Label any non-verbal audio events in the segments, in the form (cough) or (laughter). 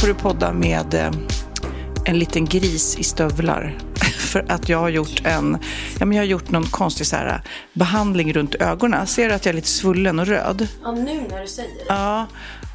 Får du podda med eh, en liten gris i stövlar. (laughs) För att jag har gjort en, ja men jag har gjort någon konstig så här, behandling runt ögonen. Ser du att jag är lite svullen och röd? Ja, nu när du säger det. Ja.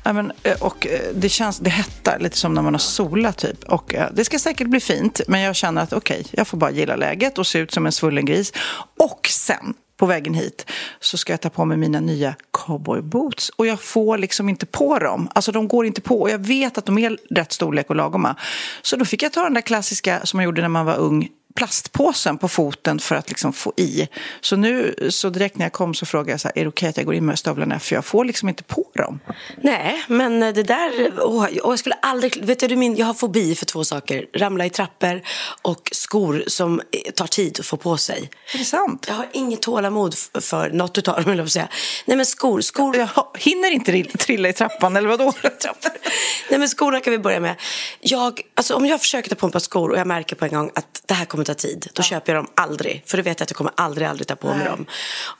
men, eh, och eh, det känns, det hettar lite som när man har solat typ. Och eh, det ska säkert bli fint, men jag känner att okej, okay, jag får bara gilla läget och se ut som en svullen gris. Och sen på vägen hit så ska jag ta på mig mina nya cowboyboots. Och jag får liksom inte på dem. Alltså de går inte på. Och jag vet att de är rätt storlek och lagoma. Så då fick jag ta den där klassiska som man gjorde när man var ung plastpåsen på foten för att liksom få i. Så nu, så direkt när jag kom så frågade jag så här, är det okej okay att jag går in med stövlarna? För jag får liksom inte på dem. Nej, men det där, åh, jag skulle aldrig, vet du, min, jag har fobi för två saker. Ramla i trappor och skor som tar tid att få på sig. Är det sant? Jag har inget tålamod för något utav dem, vill säga. Nej, men skor, skor. Jag hinner inte trilla i trappan, eller vadå? (laughs) Nej, men skorna kan vi börja med. Jag, alltså, om jag försöker ta på mig ett par skor och jag märker på en gång att det här kommer ta tid. Då ja. köper jag dem aldrig. För då vet jag att jag kommer aldrig, aldrig ta på mig Nej. dem.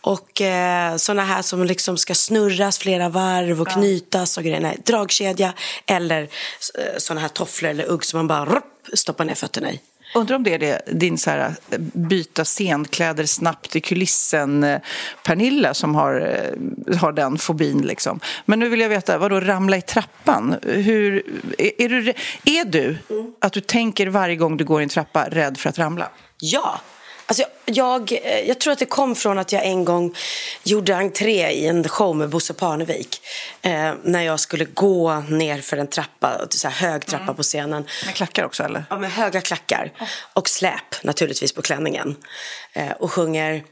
Och eh, sådana här som liksom ska snurras flera varv och ja. knytas och grejer. Nej, dragkedja eller eh, sådana här tofflor eller ugg som man bara rup, stoppar ner fötterna i. Undrar om det är det, din så här, eh, byta scenkläder snabbt i kulissen-Pernilla eh, som har, eh, har den fobin. Liksom. Men nu vill jag veta, vadå ramla i trappan? Hur, är, är, du, är du mm. att du tänker varje gång du går i en trappa rädd för att ramla? Ja, Alltså jag, eh, jag tror att det kom från att jag en gång gjorde entré i en show med Bosse Parnevik. Eh, när jag skulle gå ner för en trappa, så här hög trappa mm. på scenen. Med klackar också eller? Ja, med höga klackar. Oh. Och släp naturligtvis på klänningen. Eh, och sjunger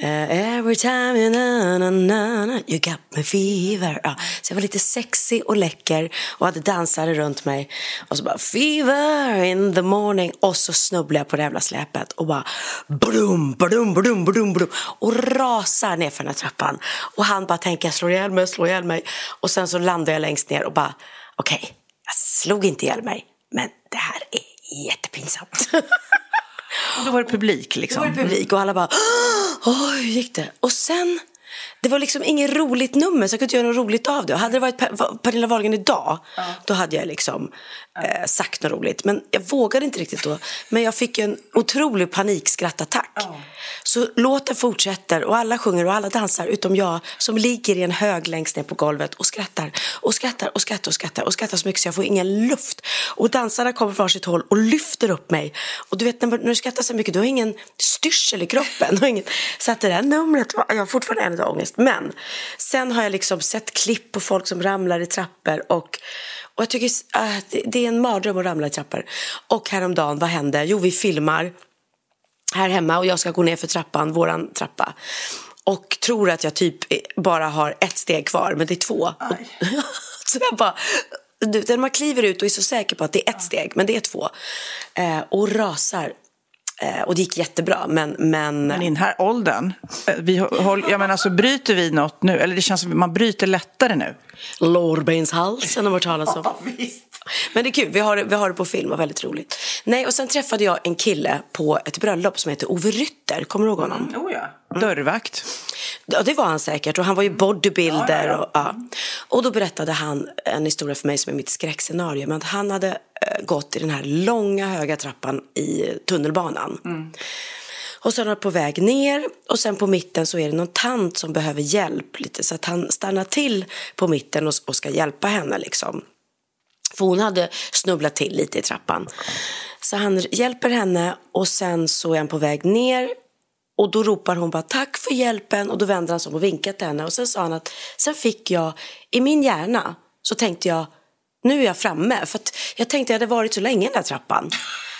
Uh, every time you, na, na, na, you got me fever. Ja, så jag var lite sexig och läcker och hade dansare runt mig. Och så bara fever in the morning. Och så snubblade jag på det jävla släpet och bara brum, brum, brum, brum, brum. Och rasar ner för den här trappan. Och han bara tänker jag slår ihjäl mig, slår ihjäl mig. Och sen så landar jag längst ner och bara okej, okay, jag slog inte ihjäl mig. Men det här är jättepinsamt. (laughs) Och då var det publik liksom? Då var det publik och alla bara Åh, hur gick det? Och sen, det var liksom inget roligt nummer så jag kunde inte göra något roligt av det. Och hade det varit Pernilla Wahlgren idag, ja. då hade jag liksom eh, sagt något roligt. Men jag vågade inte riktigt då. Men jag fick en otrolig panikskrattattack. Ja. Så låten fortsätter och alla sjunger och alla dansar utom jag som ligger i en hög längst ner på golvet och skrattar och skrattar och skrattar och skrattar och skrattar så mycket så jag får ingen luft. Och dansarna kommer från sitt håll och lyfter upp mig. Och du vet när, när du skrattar så mycket du har ingen styrsel i kroppen. Och ingen, så att det där numret, jag har fortfarande en ångest. Men sen har jag liksom sett klipp på folk som ramlar i trappor och och jag tycker att det är en mardröm att ramla i trappor. Och häromdagen, vad hände? Jo, vi filmar här hemma och jag ska gå ner för trappan, våran trappa. Och tror att jag typ bara har ett steg kvar, men det är två. (laughs) så jag bara, när man kliver ut och är så säker på att det är ett steg, men det är två. Eh, och rasar. Eh, och det gick jättebra, men... Men, men i den här åldern, eh, vi håll, jag menar, så bryter vi något nu? Eller det känns som att man bryter lättare nu? Lårbenshalsen har hört talas om. Men det är kul, vi har, vi har det på film, var väldigt roligt. Nej, och sen träffade jag en kille på ett bröllop som heter Ove Rytter, kommer du ihåg honom? Mm, oh ja. Dörrvakt. Ja, det var han säkert. Och han var ju bodybuilder. Och, ja. och då berättade han en historia för mig som är mitt skräckscenario. Men att han hade eh, gått i den här långa höga trappan i tunnelbanan. Och sen är han på väg ner och sen på mitten så är det någon tant som behöver hjälp lite. Så att han stannar till på mitten och, och ska hjälpa henne liksom. För hon hade snubblat till lite i trappan. Så han hjälper henne och sen så är han på väg ner och då ropar hon bara tack för hjälpen och då vänder han sig om och vinkar till henne. Och sen sa han att sen fick jag, i min hjärna så tänkte jag nu är jag framme. För jag tänkte jag hade varit så länge i den där trappan.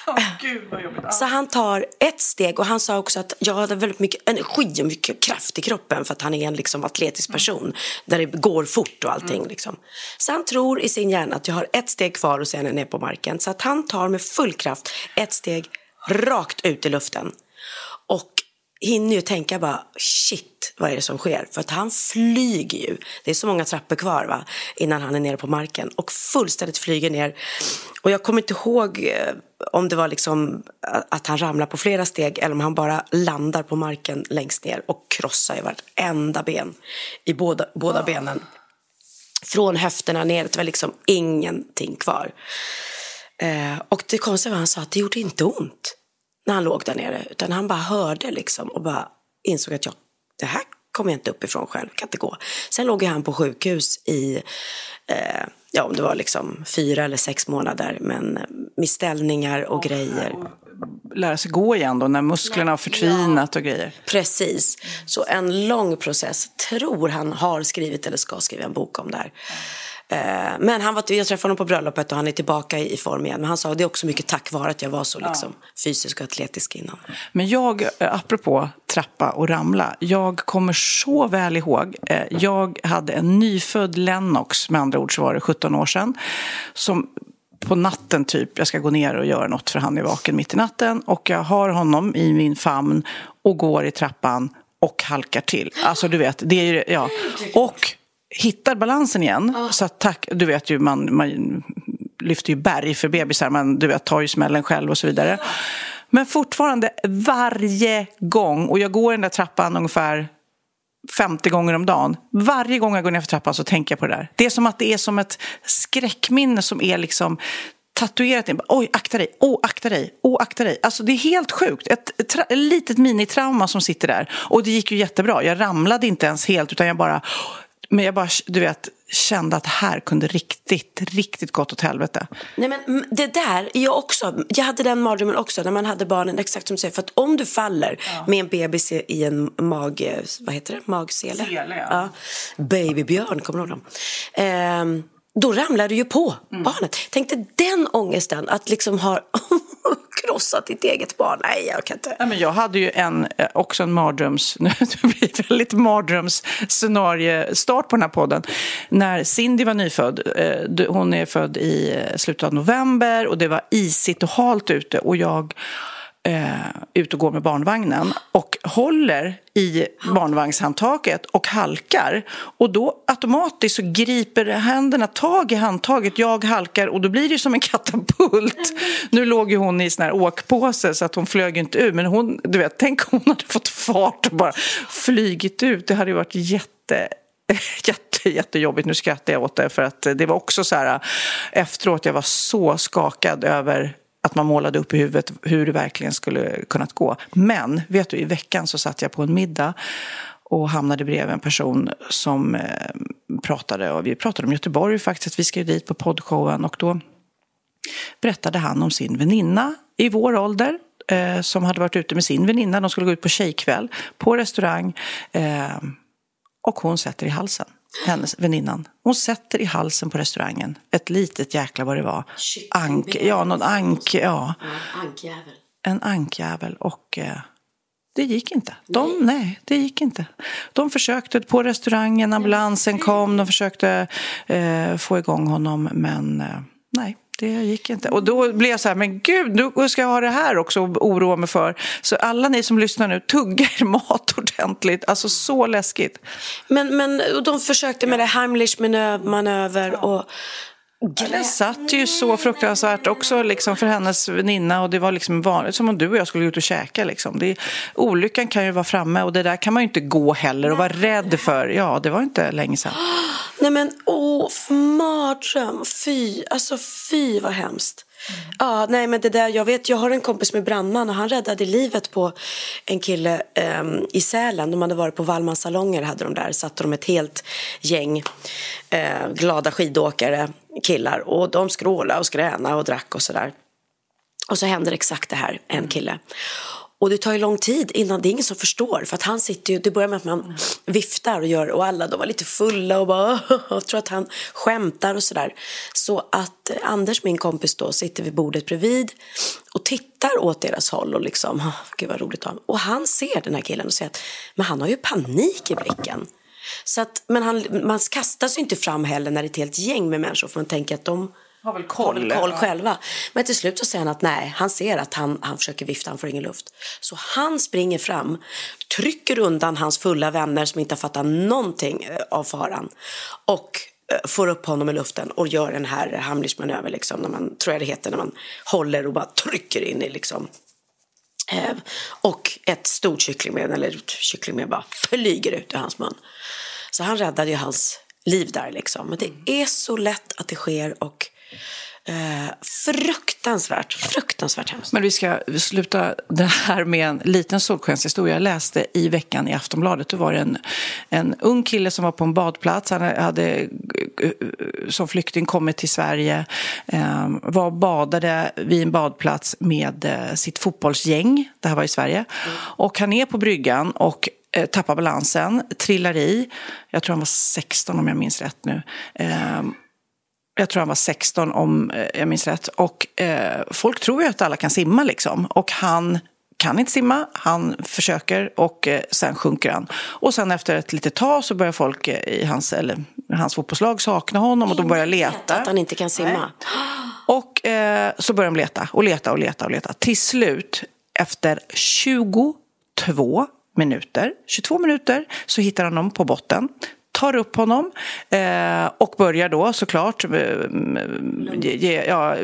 (laughs) Gud vad jobbigt. Så han tar ett steg och han sa också att jag hade väldigt mycket energi och mycket kraft i kroppen för att han är en liksom atletisk person där det går fort och allting. Liksom. Så han tror i sin hjärna att jag har ett steg kvar och sen är ner på marken. Så att han tar med full kraft ett steg rakt ut i luften. Och hinner ju tänka bara shit, vad är det som sker? För att han flyger ju. Det är så många trappor kvar va? innan han är nere på marken och fullständigt flyger ner. Och jag kommer inte ihåg eh, om det var liksom att han ramlar på flera steg eller om han bara landar på marken längst ner och krossar i vartenda ben i båda, båda benen. Från höfterna ner, det var liksom ingenting kvar. Eh, och det konstiga var att han sa att det gjorde inte ont när han låg där nere. Utan han bara hörde liksom och bara insåg att jag, det här kommer jag inte uppifrån själv, kan inte gå. Sen låg han på sjukhus i, eh, ja om det var liksom fyra eller sex månader, men med ställningar och grejer. Lära sig gå igen då när musklerna har förtvinat och grejer. Precis. Så en lång process. Tror han har skrivit eller ska skriva en bok om det här. Eh, Men han var, jag träffade honom på bröllopet och han är tillbaka i form igen. Men han sa att det är också mycket tack vare att jag var så liksom, fysisk och atletisk innan. Men jag, eh, apropå trappa och ramla, jag kommer så väl ihåg. eh, Jag hade en nyfödd Lennox, med andra ord så var det 17 år sedan, som på natten typ, jag ska gå ner och göra något för han är vaken mitt i natten och jag har honom i min famn och går i trappan och halkar till. Alltså du vet, det är ju, ja. Och hittar balansen igen. Så att tack, du vet ju, man, man lyfter ju berg för bebisar, man du vet, tar ju smällen själv och så vidare. Men fortfarande varje gång, och jag går den där trappan ungefär 50 gånger om dagen. Varje gång jag går ner för trappan så tänker jag på det där. Det är som att det är som ett skräckminne som är liksom tatuerat in. Oj, akta dig, åh, akta dig, åh, akta dig. Alltså det är helt sjukt. Ett, ett, ett litet minitrauma som sitter där. Och det gick ju jättebra. Jag ramlade inte ens helt, utan jag bara... Men jag bara, du vet, kände att det här kunde riktigt, riktigt gått åt helvete. Nej men mm, det där, jag också, jag hade den mardrömmen också när man hade barnen, exakt som du säger. För att om du faller med en bebis i en mag, vad heter det, magsele? Sele, ja. Babybjörn, kommer du ihåg dem? Ehm, då ramlar du ju på Mm. barnet. Tänk dig den ångesten att liksom ha (laughs) krossat ditt eget barn. Nej, jag kan inte. Ja, men jag hade ju en, eh, också en mardröms... (laughs) Nu blir det väldigt mardrömsscenariestart på den här podden. När Cindy var nyfödd. eh, Hon är född i eh, slutet av november och det var isigt och halt ute. Och jag eh, ut och går med barnvagnen och håller i barnvagnshandtaget och halkar. Och då automatiskt så griper händerna tag i handtaget. Jag halkar och då blir det som en katapult. Nu låg ju hon i sån här åkpåse så att hon flög inte ur. Men hon, du vet, tänk om hon hade fått fart och bara flygit ut. Det hade ju varit jätte (laughs) jätte, jättejobbigt. Nu skrattar jag åt det för att det var också så här eh, efteråt jag var så skakad över att man målade upp i huvudet hur det verkligen skulle kunnat gå. Men vet du, i veckan så satt jag på en middag och hamnade bredvid en person som eh, pratade, och vi pratade om Göteborg faktiskt, vi ska ju dit på poddshowen och då berättade han om sin väninna i vår ålder eh, som hade varit ute med sin väninna. De skulle gå ut på tjejkväll på restaurang eh, och hon sätter i halsen, hennes väninnan. Hon sätter i halsen på restaurangen ett litet jäkla vad det var. Ank, ja, någon ank, ja. Ankjävel. En ankjävel och eh, det gick inte. De, nej. det gick inte. De försökte på restaurangen, ambulansen kom, de försökte eh, få igång honom men eh, nej. Det gick inte. Och då blev jag så här, men gud, nu ska jag ha det här också och oroa mig för. Så alla ni som lyssnar nu, tugga er mat (laughs) ordentligt. Alltså så läskigt. Men, men och de försökte med det Heimlich manö- manöver och Den satt ju så fruktansvärt också liksom för hennes väninna och det var liksom vanligt som om du och jag skulle ut och käka. Liksom. Det, olyckan kan ju vara framme och det där kan man ju inte gå heller och vara rädd för. Ja, det var inte länge sedan. (gasps) Nej men åh, mardröm. Fy, alltså fy vad hemskt. Ja, nej men det där, jag vet, jag har en kompis är brandman och han räddade livet på en kille eh, i Sälen. De hade varit på Wallmans salonger, hade de där, satte de ett helt gäng eh, glada skidåkare, killar och de skrålade och skränade och drack och sådär. Och så händer exakt det här, en kille. Och det tar ju lång tid innan det är ingen som förstår. För att han sitter ju, det börjar med att man viftar och gör och alla de var lite fulla och bara (laughs) och tror att han skämtar och sådär. Så att Anders, min kompis då, sitter vid bordet bredvid och tittar åt deras håll och liksom, oh, gud vad roligt av Och han ser den här killen och säger att men han har ju panik i blicken. Så att, men han, man kastas ju inte fram heller när det är ett helt gäng med människor för man tänker att de har väl koll. Har koll själva. Men till slut så säger han att nej, han ser att han, han försöker vifta, han får ingen luft. Så han springer fram, trycker undan hans fulla vänner som inte har fattat någonting eh, av faran och eh, får upp honom i luften och gör den här Hamlish-manöver, liksom, när man, tror jag det heter, när man håller och bara trycker in i liksom eh, och ett stort kycklingben, eller kycklingben bara flyger ut ur hans mun. Så han räddade ju hans liv där liksom. Men det är så lätt att det sker och Eh, fruktansvärt, fruktansvärt hemskt. Men vi ska sluta det här med en liten solskenshistoria. Jag läste i veckan i Aftonbladet, då var det en, en ung kille som var på en badplats. Han hade som flykting kommit till Sverige, eh, var badade vid en badplats med eh, sitt fotbollsgäng. Det här var i Sverige. Mm. Och han är på bryggan och eh, tappar balansen, trillar i. Jag tror han var 16 om jag minns rätt nu. Eh, jag tror han var 16 om eh, jag minns rätt. Och eh, folk tror ju att alla kan simma liksom. Och han kan inte simma, han försöker och eh, sen sjunker han. Och sen efter ett litet tag så börjar folk eh, i hans, eller, hans fotbollslag sakna honom och de börjar leta. Att han inte kan simma. Nej. Och eh, så börjar de leta och leta och leta och leta. Till slut, efter 22 minuter, 22 minuter så hittar han dem på botten tar upp honom eh, och börjar då såklart eh, ge, ja,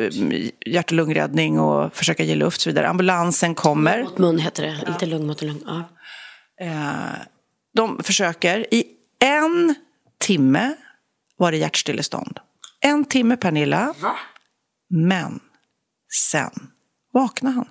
hjärt och lungräddning och försöka ge luft och så vidare. Ambulansen kommer. Mot mun heter det, ja. inte lung mot lung. Ja. Eh, de försöker. I en timme var det hjärtstillestånd. En timme, Pernilla. Va? Men sen vaknade han.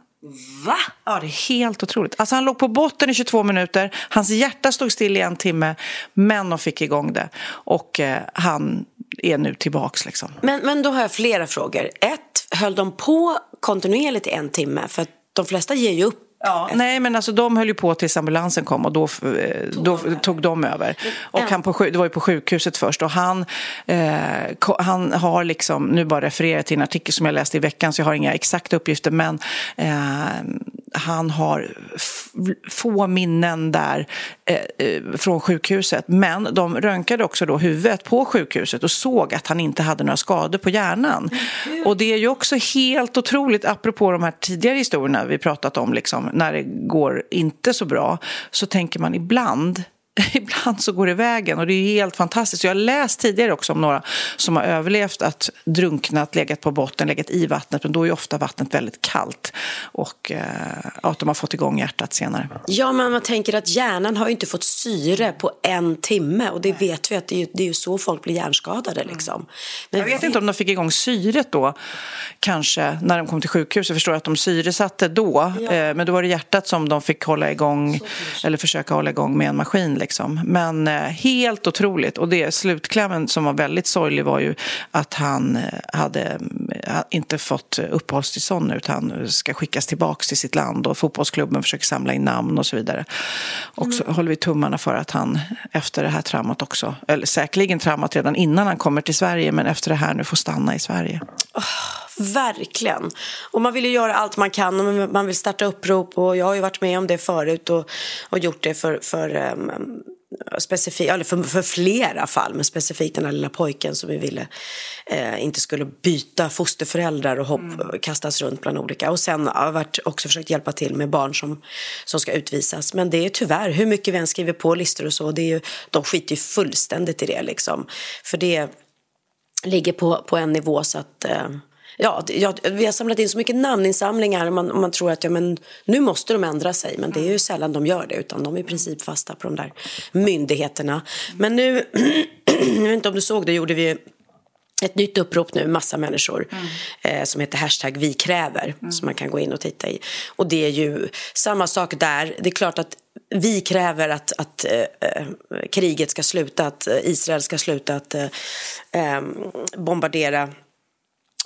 Va? Ja, det är helt otroligt. Alltså han låg på botten i 22 minuter, hans hjärta stod still i en timme, men de fick igång det. Och eh, han är nu tillbaks liksom. Men, men då har jag flera frågor. Ett, höll de på kontinuerligt i en timme? För de flesta ger ju upp Ja, nej, men alltså de höll ju på tills ambulansen kom och då, eh, då tog de över. Och han på, det var ju på sjukhuset först och han, eh, han har liksom, nu bara refererar till en artikel som jag läste i veckan så jag har inga exakta uppgifter men eh, han har få minnen där eh, eh, från sjukhuset. Men de röntgade också då huvudet på sjukhuset och såg att han inte hade några skador på hjärnan. Och det är ju också helt otroligt, apropå de här tidigare historierna vi pratat om, liksom, när det går inte så bra, så tänker man ibland (laughs) ibland så går det vägen och det är helt fantastiskt. Jag har läst tidigare också om några som har överlevt att drunknat, legat på botten, legat i vattnet, men då är ju ofta vattnet väldigt kallt och eh, att de har fått igång hjärtat senare. Ja, men man tänker att hjärnan har ju inte fått syre på en timme och det vet vi att det är, ju, det är ju så folk blir hjärnskadade mm. liksom. Men jag vet inte om de fick igång syret då, kanske, när de kom till sjukhuset. Jag förstår att de syresatte då, ja. eh, men då var det hjärtat som de fick hålla igång, eller försöka hålla igång med en maskin Liksom. Men eh, helt otroligt. Och det slutklämmen som var väldigt sorglig var ju att han eh, hade eh, inte fått uppehållstillstånd utan ska skickas tillbaka till sitt land och fotbollsklubben försöker samla in namn och så vidare. Och så mm. håller vi tummarna för att han efter det här traumat också, eller säkerligen traumat redan innan han kommer till Sverige, men efter det här nu får stanna i Sverige. Oh. Verkligen. Och man vill ju göra allt man kan och man vill starta upprop och jag har ju varit med om det förut och, och gjort det för, för um, specifik, eller för, för, flera fall, men specifikt den här lilla pojken som vi ville eh, inte skulle byta fosterföräldrar och hopp, mm. kastas runt bland olika. Och sen har jag varit, också försökt hjälpa till med barn som, som ska utvisas. Men det är tyvärr, hur mycket vi än skriver på listor och så, det är ju, de skiter ju fullständigt i det liksom. För det ligger på, på en nivå så att eh, Ja, ja, vi har samlat in så mycket namninsamlingar man, man tror att ja, men nu måste de ändra sig. Men det är ju sällan de gör det utan de är i princip fasta på de där myndigheterna. Men nu, (clears throat) jag vet inte om du såg det, gjorde vi ett nytt upprop nu, massa människor, mm. eh, som heter hashtag vi kräver, mm. som man kan gå in och titta i. Och det är ju samma sak där. Det är klart att vi kräver att, att eh, kriget ska sluta, att Israel ska sluta att eh, eh bombardera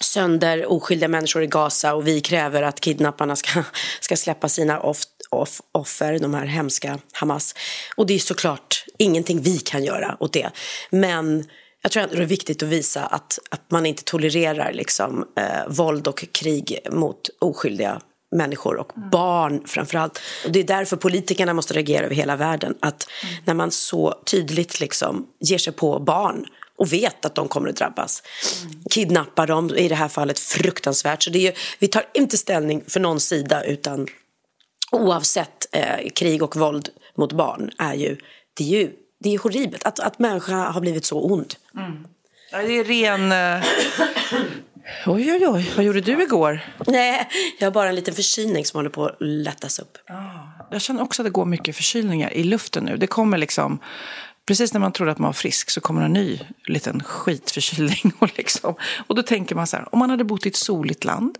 sönder oskyldiga människor i Gaza och vi kräver att kidnapparna ska, (laughs) ska släppa sina off, off, offer, de här hemska Hamas. Och det är såklart ingenting vi kan göra åt det. Men jag tror ändå det är viktigt att visa att, att man inte tolererar liksom, eh, våld och krig mot oskyldiga människor och mm. barn framför allt. Och det är därför politikerna måste reagera över hela världen. Att mm. när man så tydligt liksom ger sig på barn och vet att de kommer att drabbas. Mm. Kidnappar dem, i det här fallet fruktansvärt. Så det är, vi tar inte ställning för någon sida utan oavsett eh, krig och våld mot barn är ju, det är ju det är horribelt att, att människa har blivit så ond. Mm. Ja, det är ren... Uh... Oj, oj, oj. Vad gjorde du igår? Nej, jag har bara en liten förkylning som håller på att lättas upp. Ah, jag känner också att det går mycket förkylningar i luften nu. Det kommer liksom precis när man trodde att man var frisk så kommer en ny liten skitförkylning. (laughs) Och, liksom, och då tänker man så här, om man hade bott i ett soligt land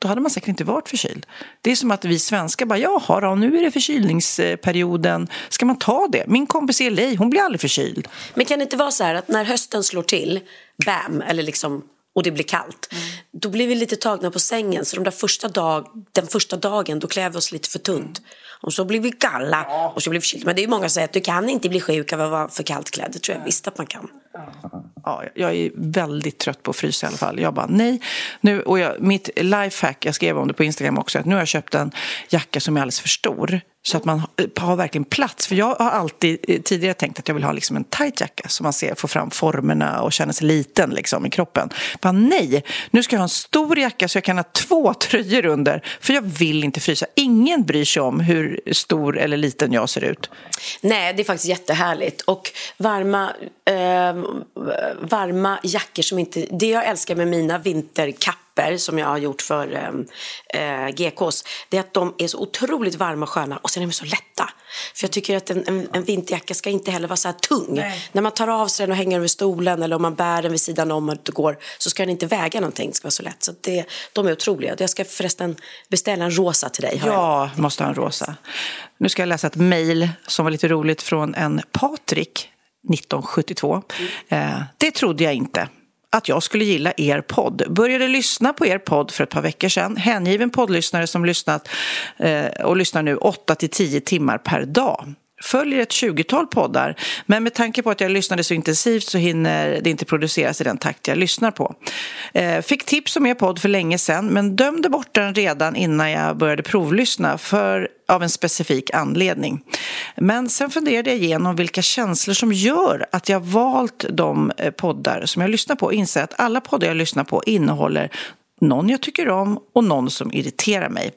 då hade man säkert inte varit förkyld. Det är som att vi svenskar bara, jaha då, nu är det förkylningsperioden. Ska man ta det? Min kompis Eli, hon blir aldrig förkyld. Men kan det inte vara så här att när hösten slår till, bam, eller liksom och det blir kallt. Mm. Då blir vi lite tagna på sängen. Så de där första dag, den första dagen då klär vi oss lite för tunt. Mm. Och så blir vi galla ja. och så blir vi förkylda. Men det är många som säger att du kan inte bli sjuk av att vara för kallt klädd. Det tror jag visst att man kan. Ja, jag är väldigt trött på att frysa i alla fall. Jag bara nej. Nu, och jag, mitt lifehack, jag skrev om det på Instagram också, att nu har jag köpt en jacka som är alldeles för stor. Så att man har verkligen plats. För jag har alltid eh, tidigare tänkt att jag vill ha liksom en tight jacka så man ser, får fram formerna och känner sig liten liksom, i kroppen. Men nej, nu ska jag ha en stor jacka så jag kan ha två (laughs) tröjor under. För jag vill inte frysa. Ingen bryr sig om hur stor eller liten jag ser ut. Nej, det är faktiskt jättehärligt. Och varma, eh, varma jackor som inte... Det jag älskar med mina vinterkappor papper som jag har gjort för eh, eh GKs, det är att de är så otroligt varma och sköna och sen är de så lätta. För jag tycker att en, en, en vinterjacka ska inte heller vara så här tung. Nej. När man tar av sig den och hänger över stolen eller om man bär den vid sidan om och går så ska den inte väga någonting, det ska vara så lätt. Så det, de är otroliga. Jag ska förresten beställa en rosa till dig. Ja, jag. måste ha en rosa. Nu ska jag läsa ett mejl som var lite roligt från en Patrik 1972. Mm. Eh, det trodde jag inte att jag skulle gilla er podd. Började lyssna på er podd för ett par veckor sedan. Hängiven poddlyssnare som lyssnat eh, och lyssnar nu 8 till 10 timmar per dag följer ett 20-tal poddar, men med tanke på att jag lyssnade så intensivt så hinner det inte produceras i den takt jag lyssnar på. Eh, fick tips om er podd för länge sedan, men dömde bort den redan innan jag började provlyssna för, av en specifik anledning. Men sen funderade jag igenom vilka känslor som gör att jag valt de eh, poddar som jag lyssnar på och inser att alla poddar jag lyssnar på innehåller någon jag tycker om och någon som irriterar mig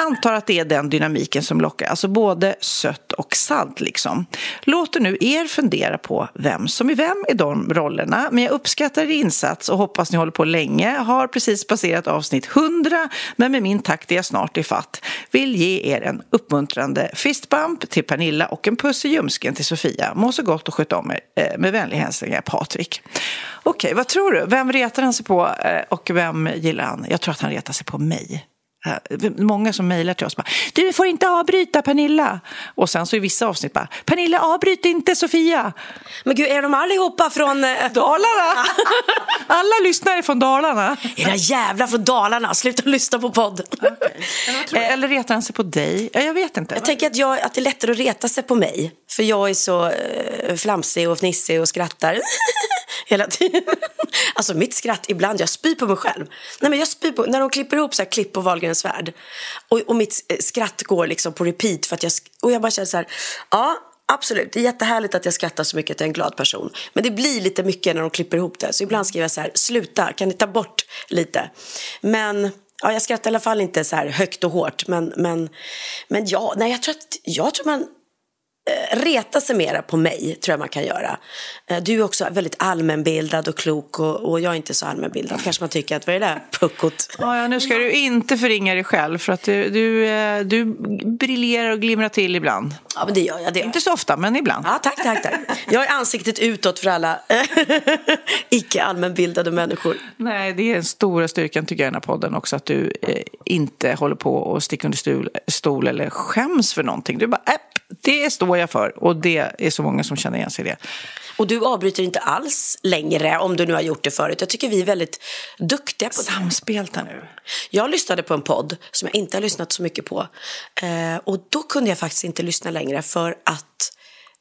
antar att det är den dynamiken som lockar, alltså både sött och salt liksom. Låter nu er fundera på vem som är vem i de rollerna, men jag uppskattar er insats och hoppas ni håller på länge. Har precis passerat avsnitt 100, men med min takt är jag snart i fatt. Vill ge er en uppmuntrande fistbump till Pernilla och en puss i ljumsken till Sofia. Må så gott och sköt om er. Eh, med vänlig hälsningar Patrik. Okej, vad tror du? Vem retar han sig på eh, och vem gillar han? Jag tror att han retar sig på mig. Eh, många som mejlar till oss bara, du får inte avbryta Pernilla. Och sen så i vissa avsnitt bara, Pernilla avbryt inte Sofia. Men gud, är de allihopa från eh, (laughs) Dalarna? (laughs) Alla lyssnare från Dalarna. Era jävla från Dalarna, sluta lyssna på podd. (laughs) Okay. Eller retar han sig på dig? Jag vet inte. Jag tänker att, jag, att det är lättare att reta sig på mig. För jag är så eh, flamsig och fnissig och skrattar hela tiden. (laughs) Alltså mitt skratt ibland, jag spyr på mig själv. Nej, men jag spyr på, när de klipper ihop så här klipp på Wahlgrens värld och, och mitt eh, skratt går liksom på repeat för att jag, och jag bara känner så här, ja Absolut, det är jättehärligt att jag skrattar så mycket att jag är en glad person. Men det blir lite mycket när de klipper ihop det. Så ibland skriver jag så här, sluta, kan ni ta bort lite? Men ja, jag skrattar i alla fall inte så här högt och hårt. Men, men, men ja, nej, jag tror att, jag tror man reta sig mera på mig, tror jag man kan göra. Eh, du är också väldigt allmänbildad och klok och, och jag är inte så allmänbildad. Kanske man tycker att vad är det där puckot? Ja, ja, nu ska du inte förringa dig själv för att du, du, eh, du briljerar och glimrar till ibland. Ja, men det gör jag. Det gör. Inte så ofta, men ibland. Ja, tack, tack, tack. Jag är ansiktet utåt för alla (laughs) icke allmänbildade människor. Nej, det är den stora styrkan tycker jag i den här podden också. Att du eh, inte håller på och sticker under stol, stol eller skäms för någonting. Du bara, äpp, det står jag för. Och det är så många som känner igen sig i det. Och du avbryter inte alls längre om du nu har gjort det förut. Jag tycker vi är väldigt duktiga på det. Samspelta nu. Jag lyssnade på en podd som jag inte har lyssnat så mycket på. Eh, och då kunde jag faktiskt inte lyssna längre för att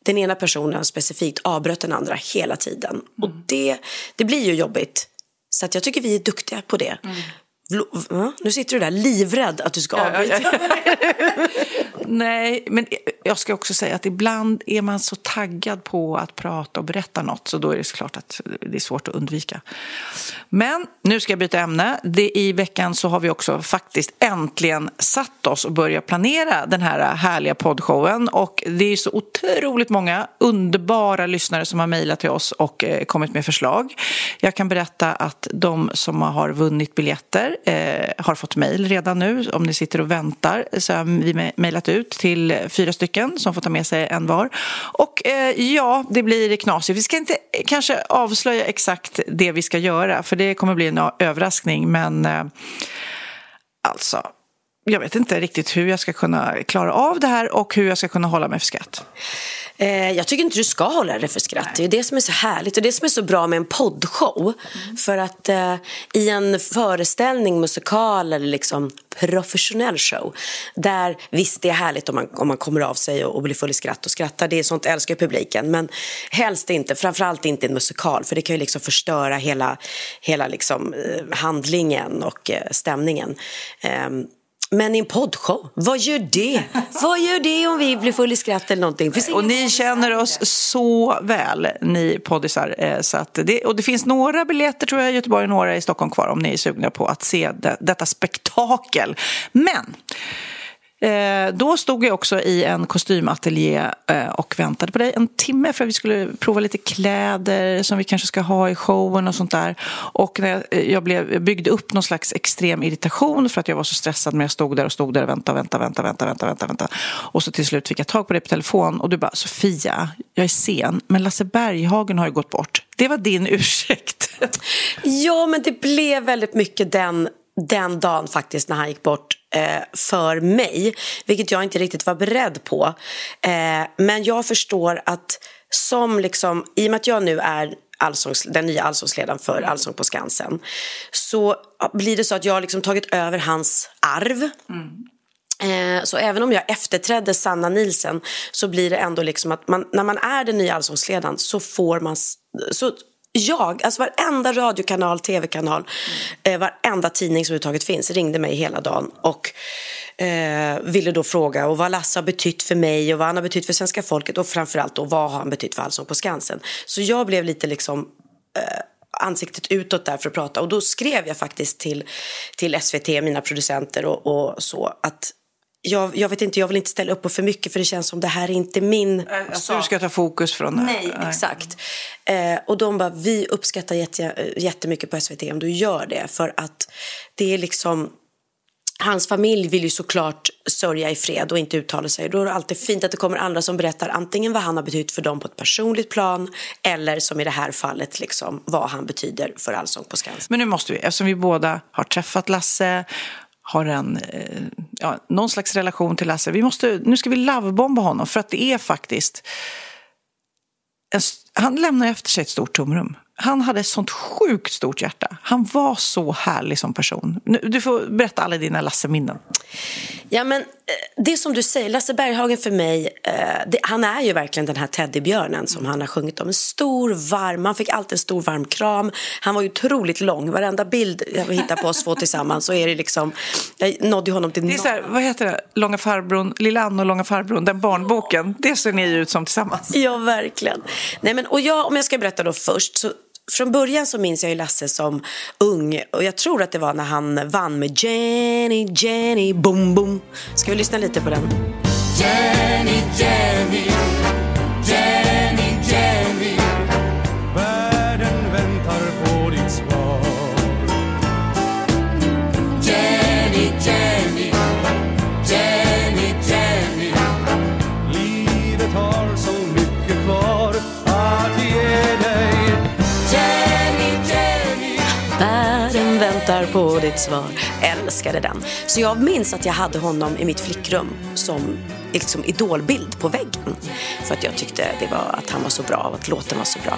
den ena personen specifikt avbröt den andra hela tiden. Och det, det blir ju jobbigt. Så att jag tycker vi är duktiga på det. Va? Nu sitter du där livrädd att du ska avbryta. (laughs) Nej, men jag ska också säga att ibland är man så taggad på att prata och berätta något så då är det såklart att det är svårt att undvika. Men nu ska jag byta ämne. Det, I veckan så har vi också faktiskt äntligen satt oss och börjat planera den här härliga poddshowen och det är så otroligt många underbara lyssnare som har mejlat till oss och eh, kommit med förslag. Jag kan berätta att de som har vunnit biljetter eh, har fått mejl redan nu. Om ni sitter och väntar så har vi mejlat ut till fyra stycken som får ta med sig en var. Och eh, ja, det blir knasigt. Vi ska inte kanske avslöja exakt det vi ska göra för det kommer bli en överraskning. Men eh, alltså, jag vet inte riktigt hur jag ska kunna klara av det här och hur jag ska kunna hålla mig för skratt. Eh, jag tycker inte du ska hålla dig för skratt. Det är det som är så härligt och det som är så bra med en poddshow. För att eh, i en föreställning, musikal eller liksom professionell show där visst, det är härligt om man, om man kommer av sig och, och blir full i skratt och skrattar. Det är sånt älskar publiken. Men helst inte, framförallt inte en musikal för det kan ju liksom förstöra hela, hela liksom, eh, handlingen och eh, stämningen. Ehm, men i en poddshow, vad gör det? vad gör det om vi blir full i skratt eller någonting? Finns Och ni känner oss så väl, ni poddisar. eh, Så att det, och det finns några biljetter tror jag i Göteborg och några i Stockholm kvar om ni är sugna på att se det, detta spektakel. Men Eh, då stod jag också i en kostymateljé eh, och väntade på dig en timme för att vi skulle prova lite kläder som vi kanske ska ha i showen och sånt där. Och när jag, eh, jag, blev, jag byggde upp någon slags extrem irritation för att jag var så stressad men jag stod där och stod där och väntade, väntade, väntade, väntade, väntade, väntade, väntade. Och så till slut fick jag tag på dig på telefon och du bara Sofia, jag är sen men Lasse Berghagen har ju gått bort. Det var din (laughs) ursäkt. Ja, men det blev väldigt mycket den, den dagen faktiskt när han gick bort eh, för mig. Vilket jag inte riktigt var beredd på. Eh, men jag förstår att som liksom, i och med att jag nu är allsångs, den nya allsångsledaren för Allsång på Skansen så blir det så att jag har liksom tagit över hans arv. Eh, Så även om jag efterträdde Sanna Nilsen så blir det ändå liksom att man, när man är den nya allsångsledaren så får man... Så jag, alltså varenda radiokanal, tv-kanal, eh, varenda tidning som överhuvudtaget finns ringde mig hela dagen och eh, ville då fråga och vad Lasse har betytt för mig och vad han har betytt för svenska folket och framförallt då vad har han betytt för Allsång på Skansen. Så jag blev lite liksom eh, ansiktet utåt där för att prata. Och då skrev jag faktiskt till, till SVT, mina producenter och, och så att jag, jag vet inte, jag vill inte ställa upp på för mycket för det känns som det här är inte min Att du ska ta fokus från det. Nej, exakt. Eh, och de bara, vi uppskattar jätte, jättemycket på SVT om du gör det. För att det är liksom, hans familj vill ju såklart sörja i fred och inte uttala sig. Då är det alltid fint att det kommer andra som berättar antingen vad han har betytt för dem på ett personligt plan eller som i det här fallet liksom, vad han betyder för Allsång på Skansen. Men nu måste vi, eftersom vi båda har träffat Lasse, har en, eh, ja, någon slags relation till Lasse. Vi måste, nu ska vi lovebomba honom för att det är faktiskt... En, han lämnar efter sig ett stort tomrum. Han hade ett sånt sjukt stort hjärta. Han var så härlig som person. Nu, du får berätta alla dina Lasse-minnen. Ja, men det som du säger, Lasse Berghagen för mig, eh, det, han är ju verkligen den här teddybjörnen som han har sjungit om. En stor, varm, man fick alltid en stor varm kram. Han var ju otroligt lång. Varenda bild jag hittar på oss två tillsammans så är det liksom, jag nådde honom till Det är så här, vad heter det? Långa farbrorn, Lilla Anna och Långa farbrorn, den barnboken. Det ser ni ut som tillsammans. Ja, verkligen. Nej, men, och jag, om jag ska berätta då först. Så, från början så minns jag ju Lasse som ung och jag tror att det var när han vann med Jenny, Jenny, boom, boom. Ska vi lyssna lite på den? Jenny, Jenny, väntar på ditt svar. Älskade den. Så jag minns att jag hade honom i mitt flickrum som liksom idolbild på väggen. För att jag tyckte det var, att han var så bra och att låten var så bra.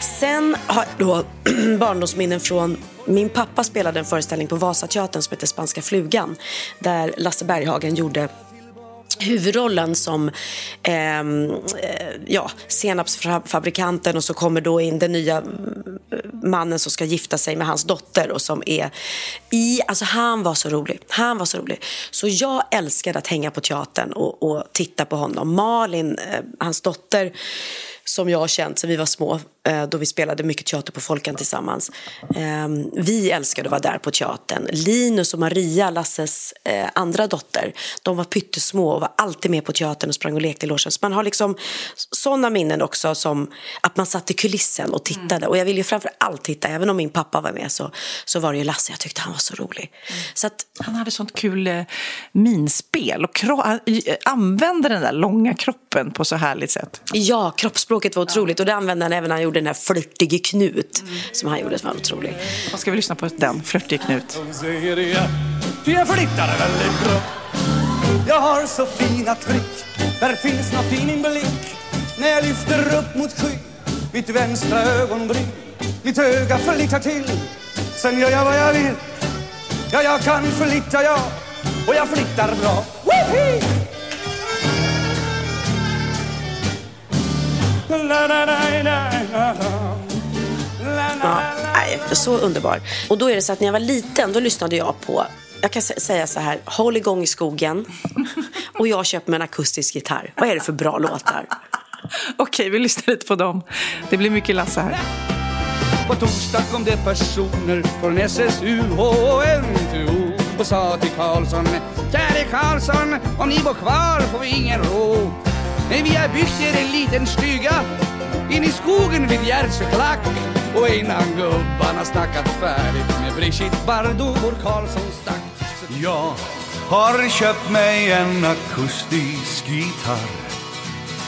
Sen har jag då (clears throat) barndomsminnen från min pappa spelade en föreställning på Vasateatern som hette Spanska flugan där Lasse Berghagen gjorde huvudrollen som ehm, eh, ja, senapsfabrikanten och så kommer då in den nya mannen som ska gifta sig med hans dotter och som är i, alltså han var så rolig, han var så rolig. Så jag älskade att hänga på teatern och, och titta på honom. Malin, eh, hans dotter, som jag har känt sedan vi var små, då vi spelade mycket teater på Folkan tillsammans. Ehm, vi älskade att vara där på teatern. Linus och Maria, Lasses eh, andra dotter, de var pyttesmå och var alltid med på teatern och sprang och lekte i logen. Man har liksom sådana minnen också som att man satt i kulissen och tittade. Mm. Och jag vill ju framför allt titta, även om min pappa var med så, så var det ju Lasse, jag tyckte han var så rolig. Mm. Så att, han hade sånt kul eh, minspel och han använde den där långa kroppen på så härligt sätt. Ja, kroppsspråket var otroligt ja. och det använde han även när han gjorde den här flörtige Knut mm. som han gjorde som var otrolig. Vad ska vi lyssna på den, flörtige Knut? Jag flyttar väldigt bra Jag har så fina tryck Där finns nåt i min blick När jag lyfter upp mot sky Mitt vänstra ögonbryn Mitt öga förlitar till Sen gör jag vad jag vill Ja, jag kan förlita, ja Och jag flyttar bra Woohoo! Ja, så underbar. Och då är det så att när jag var liten, då lyssnade jag på jag kan säga så här, Håll igång i skogen och jag köper mig en akustisk gitarr. Vad är det för bra låtar? Okej, vi lyssnar lite på dem. Det blir mycket Lasse här. På torsdag kom det personer från SSU och NTO och sa till Karlsson Käre Karlsson, om ni bor kvar får vi ingen ro men vi har byggt er en liten stuga. In i skogen vid Gärdsöklack och innan gubbarna snackat färdigt med Brigitte Bardot vår Karlsson stack. Jag har köpt mig en akustisk gitarr.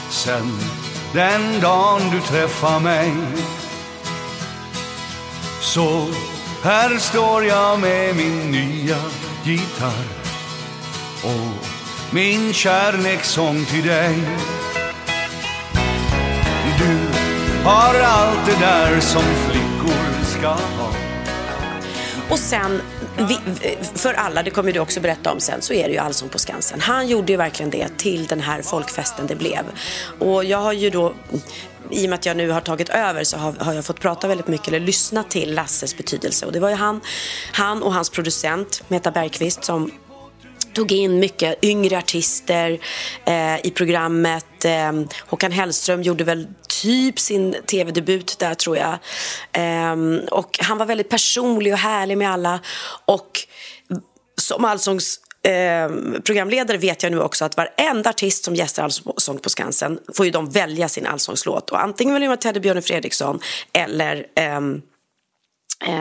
Sen den dagen du träffar mig Så här står jag med min nya gitarr. Och min kärlekssång till dig Du har allt det där som flickor ska ha och sen, för alla, det kommer du också berätta om sen, så är det ju Allsång på Skansen. Han gjorde ju verkligen det till den här folkfesten det blev. Och jag har ju då i och med att jag nu har tagit över så har, har, jag fått prata väldigt mycket eller lyssna till Lasses betydelse. Och det var ju han, han och hans producent Meta Bergqvist som tog in mycket yngre artister eh, i programmet. Eh, Håkan Hellström gjorde väl typ sin tv-debut där tror jag. Eh, och han var väldigt personlig och härlig med alla. Och som allsångs eh, programledare vet jag nu också att varenda artist som gästar Allsång på Skansen får ju de välja sin allsångslåt. Och antingen vill man Teddy Björn Fredriksson eller um,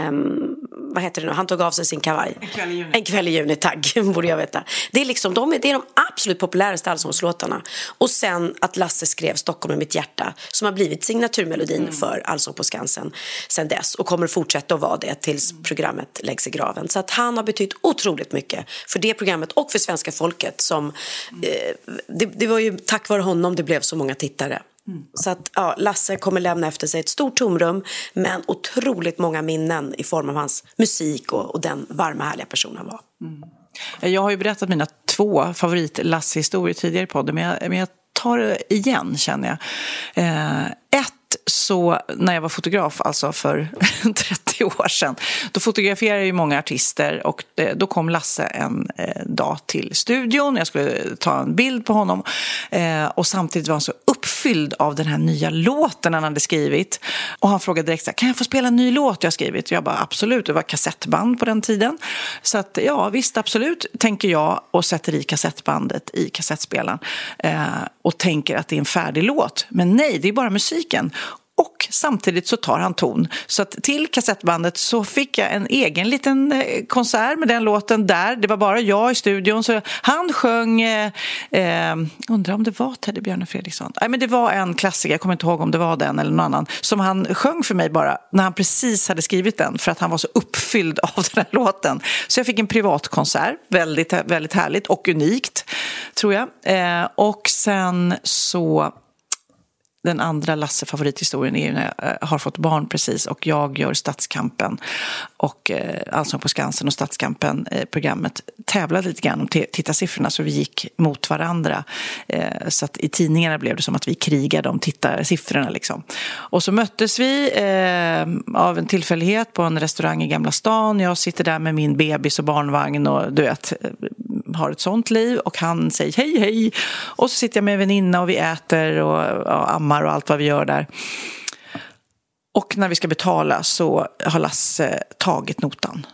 um, vad heter det nu, han tog av sig sin kavaj. En kväll i juni. En kväll i juni, tack, (laughs) borde jag veta. Det är, liksom, de, det är de absolut populäraste allsångslåtarna. Och sen att Lasse skrev Stockholm i mitt hjärta som har blivit signaturmelodin mm. för Allsång på Skansen sen dess och kommer fortsätta att vara det tills mm. programmet läggs i graven. Så att han har betytt otroligt mycket för det programmet och för svenska folket som mm. eh, det, det var ju tack vare honom det blev så många tittare. Mm. Så att ja, Lasse kommer lämna efter sig ett stort tomrum men otroligt många minnen i form av hans musik och, och den varma härliga person han var. Mm. Jag har ju berättat mina två favorit-Lasse-historier tidigare i podden men jag, men jag tar det igen känner jag. Eh, ett så när jag var fotograf, alltså för (laughs) 30 år sedan, då fotograferade jag ju många artister och eh, då kom Lasse en eh, dag till studion. Jag skulle ta en bild på honom eh, och samtidigt var han så uppfylld av den här nya låten han hade skrivit. Och han frågade direkt kan jag få spela en ny låt jag har skrivit? Jag bara absolut, det var kassettband på den tiden. Så att ja, visst absolut, tänker jag och sätter i kassettbandet i kassettspelaren och tänker att det är en färdig låt. Men nej, det är bara musik musiken. och samtidigt så tar han ton. Så att till kassettbandet så fick jag en egen liten eh, konsert med den låten där. Det var bara jag i studion. Så han sjöng, eh, eh undrar om det var Teddy Björn Fredriksson? Nej, men det var en klassiker, jag kommer inte ihåg om det var den eller någon annan, som han sjöng för mig bara när han precis hade skrivit den för att han var så uppfylld av den här låten. Så jag fick en privatkonsert, väldigt, väldigt härligt och unikt tror jag. Eh, och sen så den andra Lasse-favorithistorien är när jag eh, har fått barn precis och jag gör Stadskampen och eh, Allsång på Skansen och Stadskampen-programmet eh, tävlade lite grann om tittarsiffrorna så vi gick mot varandra. Så att i tidningarna blev det som att vi krigade om tittarsiffrorna liksom. Och så möttes vi av en tillfällighet på en restaurang i Gamla stan. Jag sitter där med min bebis och barnvagn och du vet, har ett sånt liv och han säger hej hej och så sitter jag med en väninna och vi äter och ja, ammar och allt vad vi gör där. Och när vi ska betala så har Lasse tagit notan.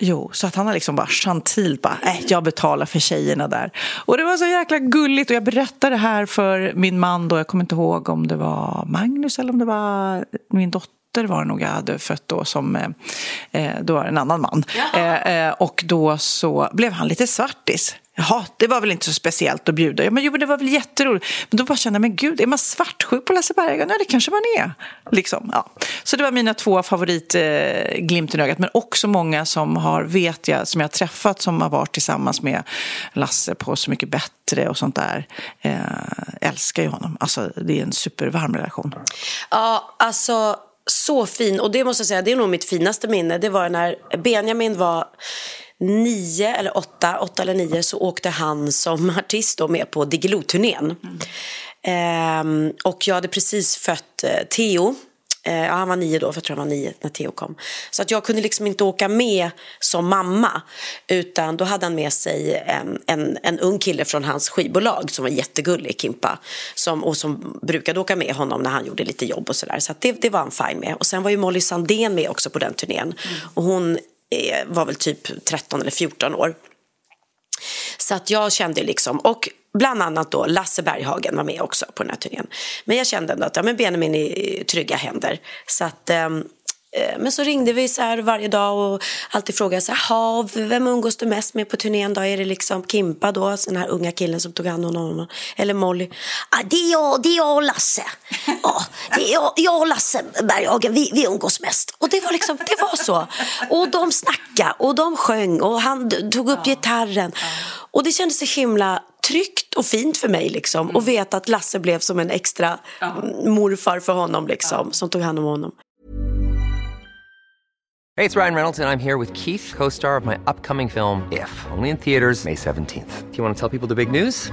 Jo, så att han har liksom bara chantilt bara, äh, jag betalar för tjejerna där. Och det var så jäkla gulligt och jag berättade det här för min man då, jag kommer inte ihåg om det var Magnus eller om det var min dotter dotter var det nog jag hade fött då som eh, eh då var en annan man. Eh, eh, och då så blev han lite svartis. Jaha, det var väl inte så speciellt att bjuda. Ja, men jo, det var väl jätteroligt. Men då bara kände jag, men gud, är man svartsjuk på Lasse Berghagen? Ja, det kanske man är. Liksom, ja. Så det var mina två favoritglimten eh, i ögat. Men också många som har, vet jag, som jag har träffat som har varit tillsammans med Lasse på Så mycket bättre och sånt där. Eh, älskar ju honom. Alltså, det är en supervarm relation. Ja, alltså så fin. Och det måste jag säga, det är nog mitt finaste minne. Det var när Benjamin var nio eller åtta, åtta eller nio så åkte han som artist då med på Diggiloo-turnén. Mm. Ehm, och jag hade precis fött eh, Theo Eh, ja, han var nio då, för jag tror han var nio när Theo kom. Så att jag kunde liksom inte åka med som mamma. Utan då hade han med sig en, en, en ung kille från hans skivbolag som var jättegullig, Kimpa. Som, och som brukade åka med honom när han gjorde lite jobb och sådär. Så, så det, det var han fine med. Och sen var ju Molly Sandén med också på den turnén. Mm. Och hon eh, var väl typ 13 eller 14 år. Så att jag kände liksom, och bland annat då Lasse Berghagen var med också på den här turnén. Men jag kände ändå att ja, men Benjamin är i trygga händer. Så att, um, Eh, men så ringde vi så här varje dag och alltid frågade så här, vem umgås du mest med på turnén då? Är det liksom Kimpa då, den här unga killen som tog hand om honom? Eller Molly? Ah, det, är jag, det är jag och Lasse. (laughs) Ja, det är jag, jag och Lasse Berghagen, vi, vi umgås mest. Och det var liksom, det var så. Och de snackade och de sjöng och han tog upp gitarren. Och det kändes så himla tryggt och fint för mig liksom. Och mm. veta att Lasse blev som en extra morfar för honom liksom, som tog hand om honom. Hey, it's Ryan Reynolds, and I'm here with Keith, co star of my upcoming film, If, only in theaters, May 17th. Do you want to tell people the big news?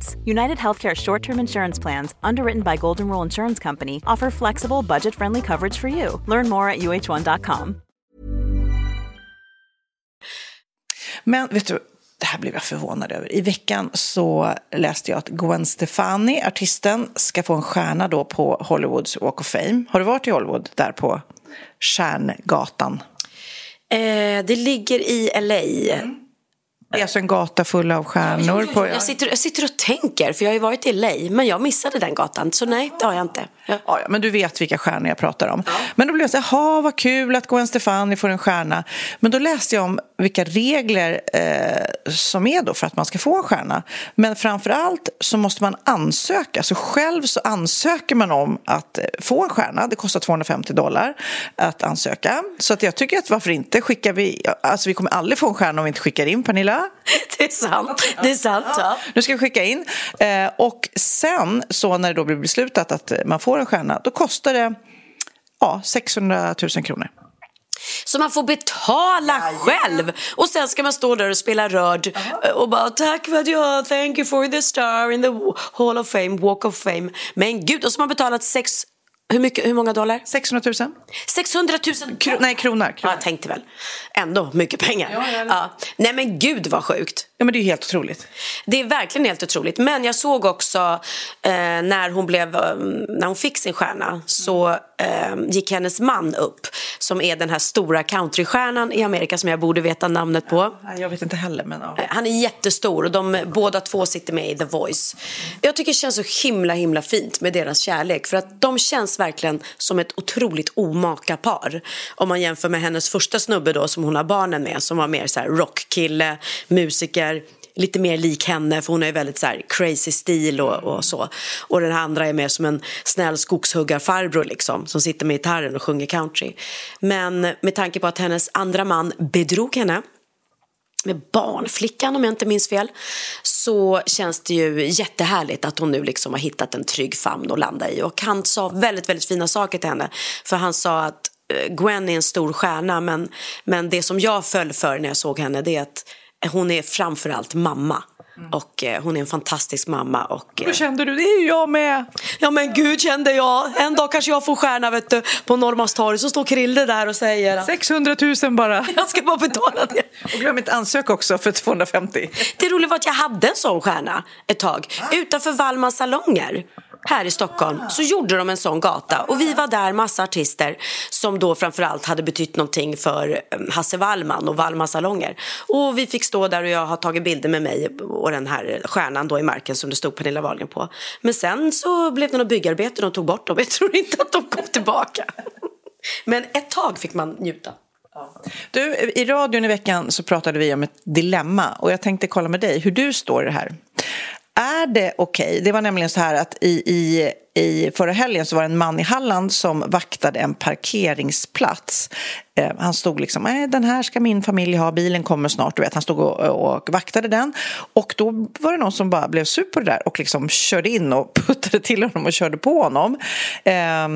United Healthcare short term insurance plans, underwritten by Golden Rule Insurance Company, offer flexible, budget friendly coverage for you. Learn more at uh1.com. Men vet du, det här blev jag förvånad över. I veckan så läste jag att Gwen Stefani, artisten, ska få en stjärna då på Hollywoods Walk of Fame. Har du varit i Hollywood, där på Stjärngatan? Eh, det ligger i LA. Mm. Det är alltså en gata full av stjärnor. På, jag, sitter, jag sitter och tänker, för jag har ju varit i LA, men jag missade den gatan, så nej, det har jag inte. Ja. Ja, men du vet vilka stjärnor jag pratar om. Ja. Men då blev jag så här, vad kul att Gwen Stefani får en stjärna. Men då läste jag om vilka regler eh, som är då för att man ska få en stjärna. Men framför allt så måste man ansöka. Så själv så ansöker man om att eh, få en stjärna. Det kostar 250 dollar att ansöka. Så att jag tycker att varför inte skickar vi, alltså vi kommer aldrig få en stjärna om vi inte skickar in Pernilla. (laughs) Det är sant. Det är sant ja. Nu ska vi skicka in. Eh, och sen så när det då blir beslutat att man får en stjärna, då kostar det ja, 600 000 kronor. Så man får betala ja, själv. Och sen ska man stå där och spela rörd uh -huh. och bara tack för att jag, thank you for the star in the hall of fame, walk of fame. Men gud, och så har man betalat 6 Hur, mycket, hur många dollar? 600 000? 600 000 Kro- nej, kronor. Kronor. jag tänkte väl. Ändå mycket pengar. Ja, ja, Ja. Nej men gud vad sjukt. Ja, men det är helt otroligt. Det är verkligen helt otroligt. Men jag såg också eh, när, hon blev, eh, när hon fick sin stjärna så eh, gick hennes man upp som är den här stora countrystjärnan i Amerika som jag borde veta namnet på. Jag vet inte heller, men ja. Eh, Han är jättestor och de båda två sitter med i The Voice. Jag tycker det känns så himla himla fint med deras kärlek för att de känns verkligen som ett otroligt omaka par. Om man jämför med hennes första snubbe då som hon har barnen med som var mer så här rockkille, musiker lite mer lik henne för hon är väldigt så här crazy stil och, och så. Och den här andra är mer som en snäll skogshuggarfarbror liksom som sitter med gitarren och sjunger country. Men med tanke på att hennes andra man bedrog henne med barnflickan om jag inte minns fel så känns det ju jättehärligt att hon nu liksom har hittat en trygg famn att landa i och han sa väldigt, väldigt fina saker till henne för han sa att eh, Gwen är en stor stjärna men, men det som jag föll för när jag såg henne det är att hon är framförallt mamma och eh, hon är en fantastisk mamma och eh, Hur kände du? Det är ju jag med. Ja men gud kände jag. En dag kanske jag får stjärna vet du, på Norrmalmstorg så står Krille där och säger att 600 000 bara. (laughs) jag ska bara betala det. Och glöm inte ansöka också för 250. Det roliga var att jag hade en sån stjärna ett tag. Utanför Valmas salonger här i Stockholm så gjorde de en sån gata och vi var där massa artister som då framförallt hade betytt någonting för eh, Hasse Wallman och Valmas salonger. Och vi fick stå där och jag har tagit bilder med mig och den här stjärnan då i marken som det stod Pernilla Wahlgren på. Men sen så blev det något byggarbete och de tog bort dem. Jag tror inte att de kom tillbaka. Men ett tag fick man njuta. Du, I radion i veckan så pratade vi om ett dilemma och jag tänkte kolla med dig hur du står i det här. Är det okej? Det var nämligen så här att i, i, i förra helgen så var det en man i Halland som vaktade en parkeringsplats. Eh, han stod liksom, nej den här ska min familj ha, bilen kommer snart, du vet. Han stod och, och vaktade den. Och då var det någon som bara blev sur på det där och liksom körde in och (laughs) puttade till honom och körde på honom. Eh,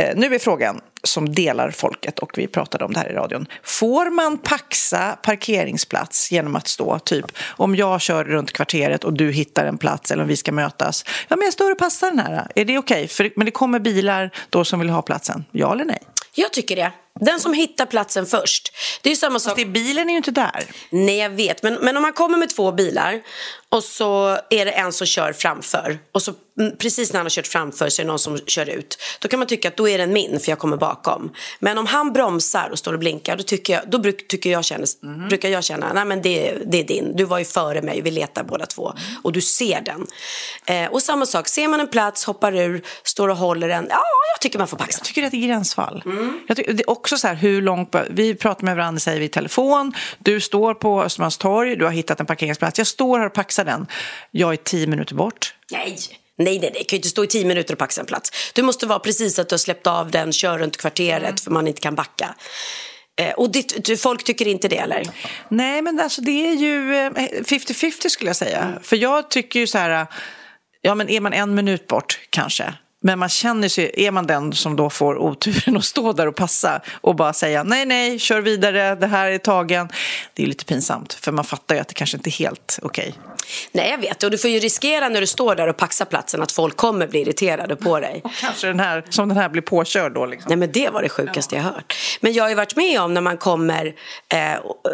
Eh, nu är frågan som delar folket och vi pratade om det här i radion. Får man paxa parkeringsplats genom att stå typ om jag kör runt kvarteret och du hittar en plats eller om vi ska mötas. Ja men jag står och passar den här. Är det okej? Okay? Men det kommer bilar då som vill ha platsen. Ja eller nej? Jag tycker det. Den som hittar platsen först. Det är samma sak. Fast bilen är ju inte där. Nej, jag vet. Men, men om man kommer med två bilar och så är det en som kör framför och så mm, precis när han har kört framför så är det någon som kör ut. Då kan man tycka att då är den min för jag kommer bakom. Men om han bromsar och står och blinkar då, tycker jag, då bruk, tycker jag känner, brukar jag känna nej men det, det är din. Du var ju före mig, vi letar båda två och du ser den. Eh, och samma sak, ser man en plats, hoppar ur, står och håller den. Ja, jag tycker man får paxa. Jag tycker att det är gränsfall. Jag tycker, det är också så här, hur långt... Vi pratar med varandra, säger vi i telefon. Du står på Östermalmstorg, du har hittat en parkeringsplats. Jag står här och paxar den. Jag är tio minuter bort. Nej. Nej, nej, nej, kan ju inte stå i tio minuter och paxa en plats. Du måste vara precis att du har släppt av den, kör runt kvarteret för man inte kan backa. Eh, och det, folk tycker inte det, eller? Nej, men alltså, det är ju eh, 50-50 skulle jag säga. För jag tycker ju så här, ja men är man en minut bort kanske. Men man känner sig, är man den som då får oturen att stå där och passa och bara säga nej, nej, kör vidare, det här är tagen. Det är lite pinsamt, för man fattar ju att det kanske inte är helt okej. Nej, jag vet. Och du får ju riskera när du står där och paxar platsen att folk kommer bli irriterade på dig. Kanske den här, som den här blir påkörd då liksom. Nej, men det var det sjukaste jag hört. Men jag har ju varit med om när man kommer eh, och-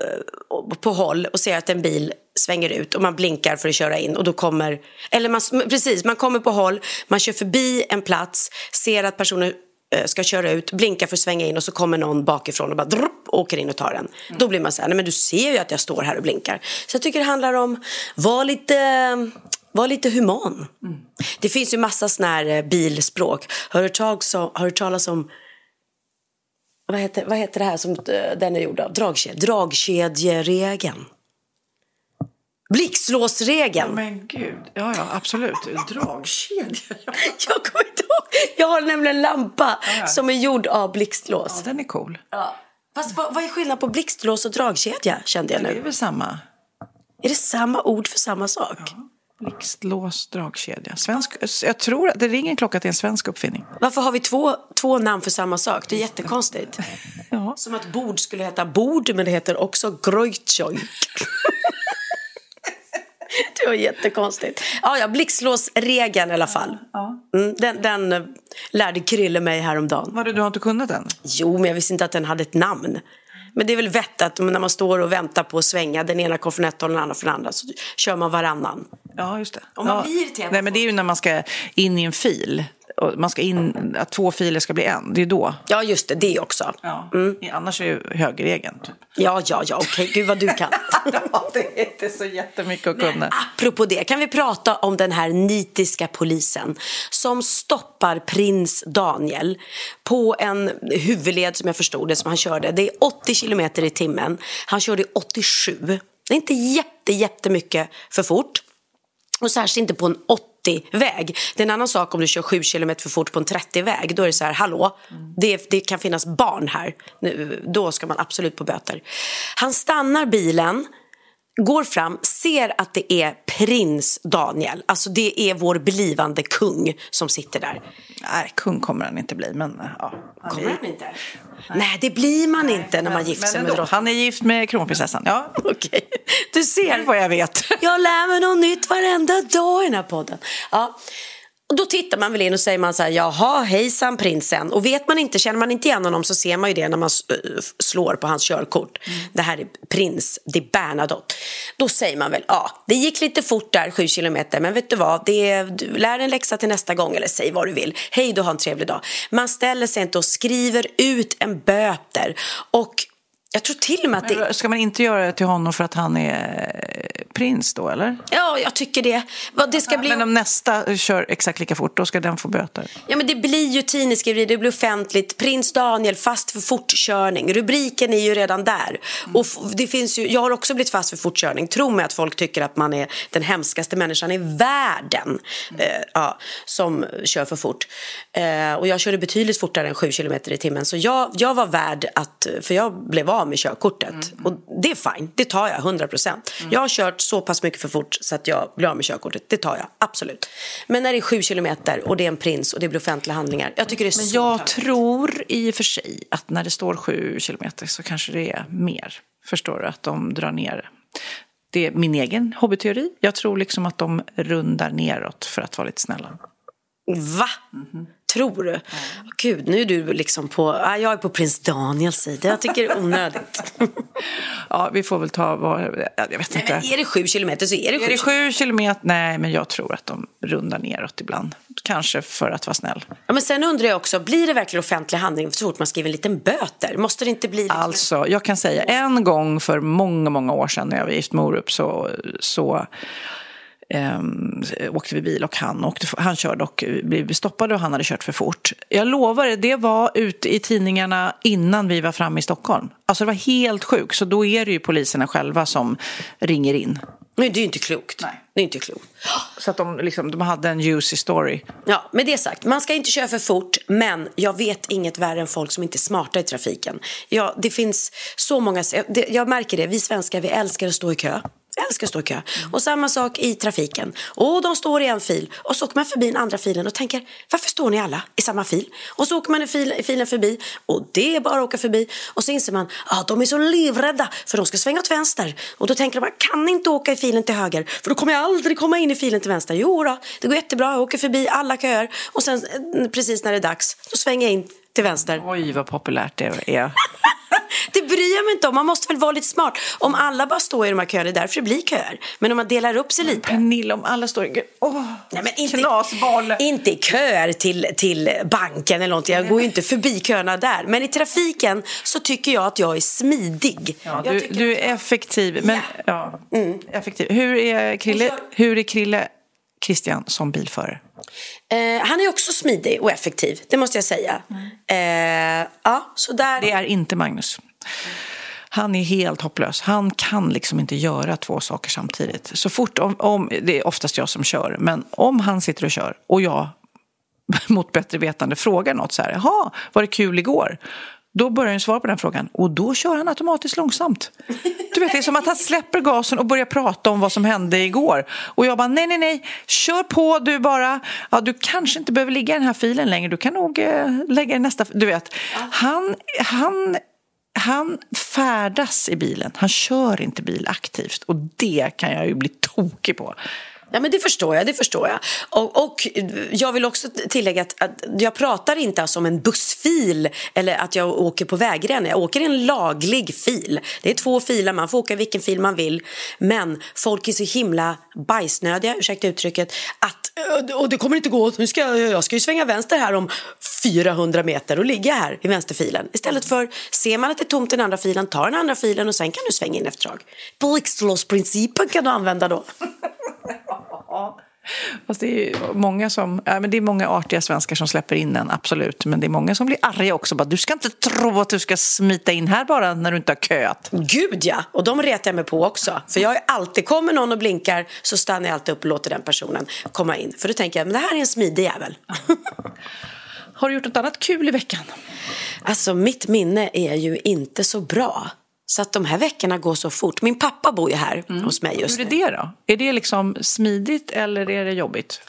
och- på håll och ser att en bil svänger ut och man blinkar för att köra in och då kommer, eller man, precis, man kommer på håll, man kör förbi en plats, ser att personen eh, ska köra ut, blinkar för att svänga in och så kommer någon bakifrån och bara drupp, åker in och tar den. Då blir man så här, nej men du ser ju att jag står här och blinkar. Så jag tycker det handlar om, var lite, var lite human. Det finns ju massa sån här eh, bilspråk. Har du hört talas om, vad heter, vad heter det här som eh, den är gjord av? Dragkedj, dragkedjeregeln. Blixtlåsregeln. Men gud, ja, ja absolut. Dragkedja, ja. (laughs) Jag kommer inte ihåg. Jag har nämligen en lampa som är gjord av blixtlås. ja. Den är cool. Fast vad, vad är skillnaden på blixtlås och dragkedja kände jag Det är nu? väl samma. Är det samma ord för samma sak? Blixtlås, dragkedja. Svensk, jag tror att det ringer en klocka till en svensk uppfinning. Varför har vi två, två namn för samma sak? Det är jättekonstigt. (laughs) Ja. Som att bord skulle heta bord, men det heter också grojtjojk. (laughs) Det var jättekonstigt. Ja, ja, blixtlåsregeln i alla fall. Mm, den, den eh, lärde Krille mig häromdagen. Vadå, du har inte kunnat den? Jo, men jag visste inte att den hade ett namn. Men det är väl vett att när man står och väntar på att svänga den ena går från ett håll och den andra från andra så kör man varannan. Ja, just det. Om man ja. blir irriterad Nej, men det är ju när man ska in i en fil. Och man ska in, att två filer ska bli en. Det är då. Ja, just det, det också. Ja. Annars är det ju högerregeln. Typ. Ja, ja, ja, okej, gud vad du kan. (laughs) ja, det är inte så jättemycket att kunna. Apropå det, kan vi prata om den här nitiska polisen som stoppar prins Daniel på en huvudled som jag förstod det som han körde. Det är 80 kilometer i timmen. Han körde 87. Det är inte jätte, jättemycket för fort. Och särskilt inte på en 80-väg. Det är en annan sak om du kör 7 km för fort på en 30-väg. Då är det så här, hallå, det, det kan finnas barn här. Nu, då ska man absolut på böter. Han stannar bilen, går fram, ser att det är prins Daniel. Alltså det är vår blivande kung som sitter där. Nej, kung kommer han inte bli. Men, ja, han Kommer han inte? Nej, det blir man inte när man gifter sig med drottningen. Han är gift med kronprinsessan. Ja, (laughs) Okej, du det ser. vad jag vet. Jag lär mig något nytt varenda dag i den här podden. Ja. Och då tittar man väl in och säger man så här, jaha, hejsan prinsen. Och vet man inte, känner man inte igen honom så ser man ju det när man äh, slår på hans körkort. Det här är prins, det är Bernadotte. Då säger man väl, ja, det gick lite fort där, sju kilometer, men vet du vad, det är, du lär en läxa till nästa gång, eller säg vad du vill. Hej då, ha en trevlig dag. Man ställer sig inte och skriver ut en böter. Och jag tror till och med att det... Ska man inte göra det till honom för att han är eh, prins då, eller? Ja, jag tycker det. Det ska bli... Men om nästa kör exakt lika fort, då ska den få böter? Ja, men det blir ju tidningsskriverier, det blir offentligt. Prins Daniel fast för fortkörning. Rubriken är ju redan där. Och f- det finns ju, jag har också blivit fast för fortkörning. Tro mig att folk tycker att man är den hemskaste människan i världen eh, ja, som kör för fort. Eh, och jag körde betydligt fortare än 7 kilometer i timmen. Så jag, jag var värd att, för jag blev av med körkortet. Och det är fine, det tar jag 100 procent. Jag har kört så pass mycket för fort så att jag blir av med körkortet. Det tar jag, absolut. Men när det är 7 kilometer och det är en prins och det blir offentliga handlingar. Jag tycker det är Men jag töntigt. tror i och för sig att när det står sju kilometer så kanske det är mer. Förstår du? Att de drar ner. Det är min egen hobbyteori. Jag tror liksom att de rundar neråt för att vara lite snälla. Va? Tror du? Gud, nu är du liksom på... Jag är på prins Daniels sida. Jag tycker det är onödigt. (laughs) Ja, vi får väl ta vad... Jag vet Nej, inte. men är det 7 kilometer så är det 7 Är det sju kilometer? Nej, men jag tror att de rundar neråt ibland. Kanske för att vara snäll. Ja, men sen undrar jag också, blir det verkligen offentlig handling så fort man skriver en liten böter? Måste det inte bli... Liksom... Alltså, jag kan säga en gång för många, många år sedan när jag var gift med Orup så, så ehm, åkte vi bil och han, åkte, han körde och blev stoppade och han hade kört för fort. Jag lovar, det, det var ute i tidningarna innan vi var framme i Stockholm. Alltså det var helt sjukt, så då är det ju poliserna själva som ringer in. Men det är ju inte klokt. Nej. Det är inte klokt. Så att de, liksom, de hade en juicy story. Ja, med det sagt, man ska inte köra för fort, men jag vet inget värre än folk som inte är smarta i trafiken. Ja, det finns så många, det, jag märker det, vi svenskar vi älskar att stå i kö. Jag älskar att stå i kö. Och samma sak i trafiken. Och de står i en fil och så åker man förbi den andra filen och tänker varför står ni alla i samma fil? Och så åker man i fil, filen förbi och det är bara att åka förbi. Och så inser man att ah, de är så livrädda för de ska svänga åt vänster. Och då tänker de man kan inte åka i filen till höger för då kommer jag aldrig komma in i filen till vänster. Jo då, det går jättebra, jag åker förbi alla köer och sen eh, precis när det är dags då svänger jag in till vänster. Oj, vad populärt det är. (laughs) Det bryr jag mig inte om. Man måste väl vara lite smart. Om alla bara står i de här köerna, det är därför det blir köer. Men om man delar upp sig lite. Pernilla, om alla står i... Åh, Nej, men inte, knasboll. inte i köer till, till banken eller någonting. Jag går ju inte förbi köerna där. Men i trafiken så tycker jag att jag är smidig. Ja, du, tycker- du är effektiv. Men, ja. effektiv. Hur, är Krille, hur är Krille Christian som bilförare? Eh, han är också smidig och effektiv, det måste jag säga. Eh, ja, så där... Det är inte Magnus. Han är helt hopplös. Han kan liksom inte göra två saker samtidigt. Så fort, om, om, det är oftast jag som kör, men om han sitter och kör och jag (laughs) mot bättre vetande frågar något så här, jaha, var det kul igår? Då börjar han svara på den frågan och då kör han automatiskt långsamt. Du vet, det är som att han släpper gasen och börjar prata om vad som hände igår. Och jag bara, nej, nej, nej, kör på du bara. Ja, du kanske inte behöver ligga i den här filen längre, du kan nog eh, lägga i nästa. Du vet, han, han han färdas i bilen. Han kör inte bil aktivt. Och det kan jag ju bli tokig på. Ja, men det förstår jag. det förstår jag. Och, och Jag vill också tillägga att, att, jag pratar inte alltså om en bussfil eller att jag åker på vägrenen. Jag åker i en laglig fil. Det är två filer, man får åka vilken fil man vill. Men folk är så himla bajsnödiga, ursäkta uttrycket, att och det kommer inte gå, nu ska jag, jag ska ju svänga vänster här om 400 meter och ligga här i vänsterfilen. Istället för, ser man att det är tomt i den andra filen, ta den andra filen och sen kan du svänga in efter ett tag. Blixtlåsprincipen kan du använda då. (laughs) (laughs) Fast det är många som, ja, men det är många artiga svenskar som släpper in en, absolut. Men det är många som blir arga också. Bara, du ska inte tro att du ska smita in här bara när du inte har köat. Gud ja, och de retar jag mig på också. För jag är alltid, kommer någon och blinkar så stannar jag alltid upp och låter den personen komma in. För då tänker jag, men det här är en smidig jävel. (laughs) har du gjort något annat kul i veckan? Alltså mitt minne är ju inte så bra. Så att de här veckorna går så fort. Min pappa bor ju här mm. hos mig just nu. Hur är det då? Är det liksom smidigt eller är det jobbigt?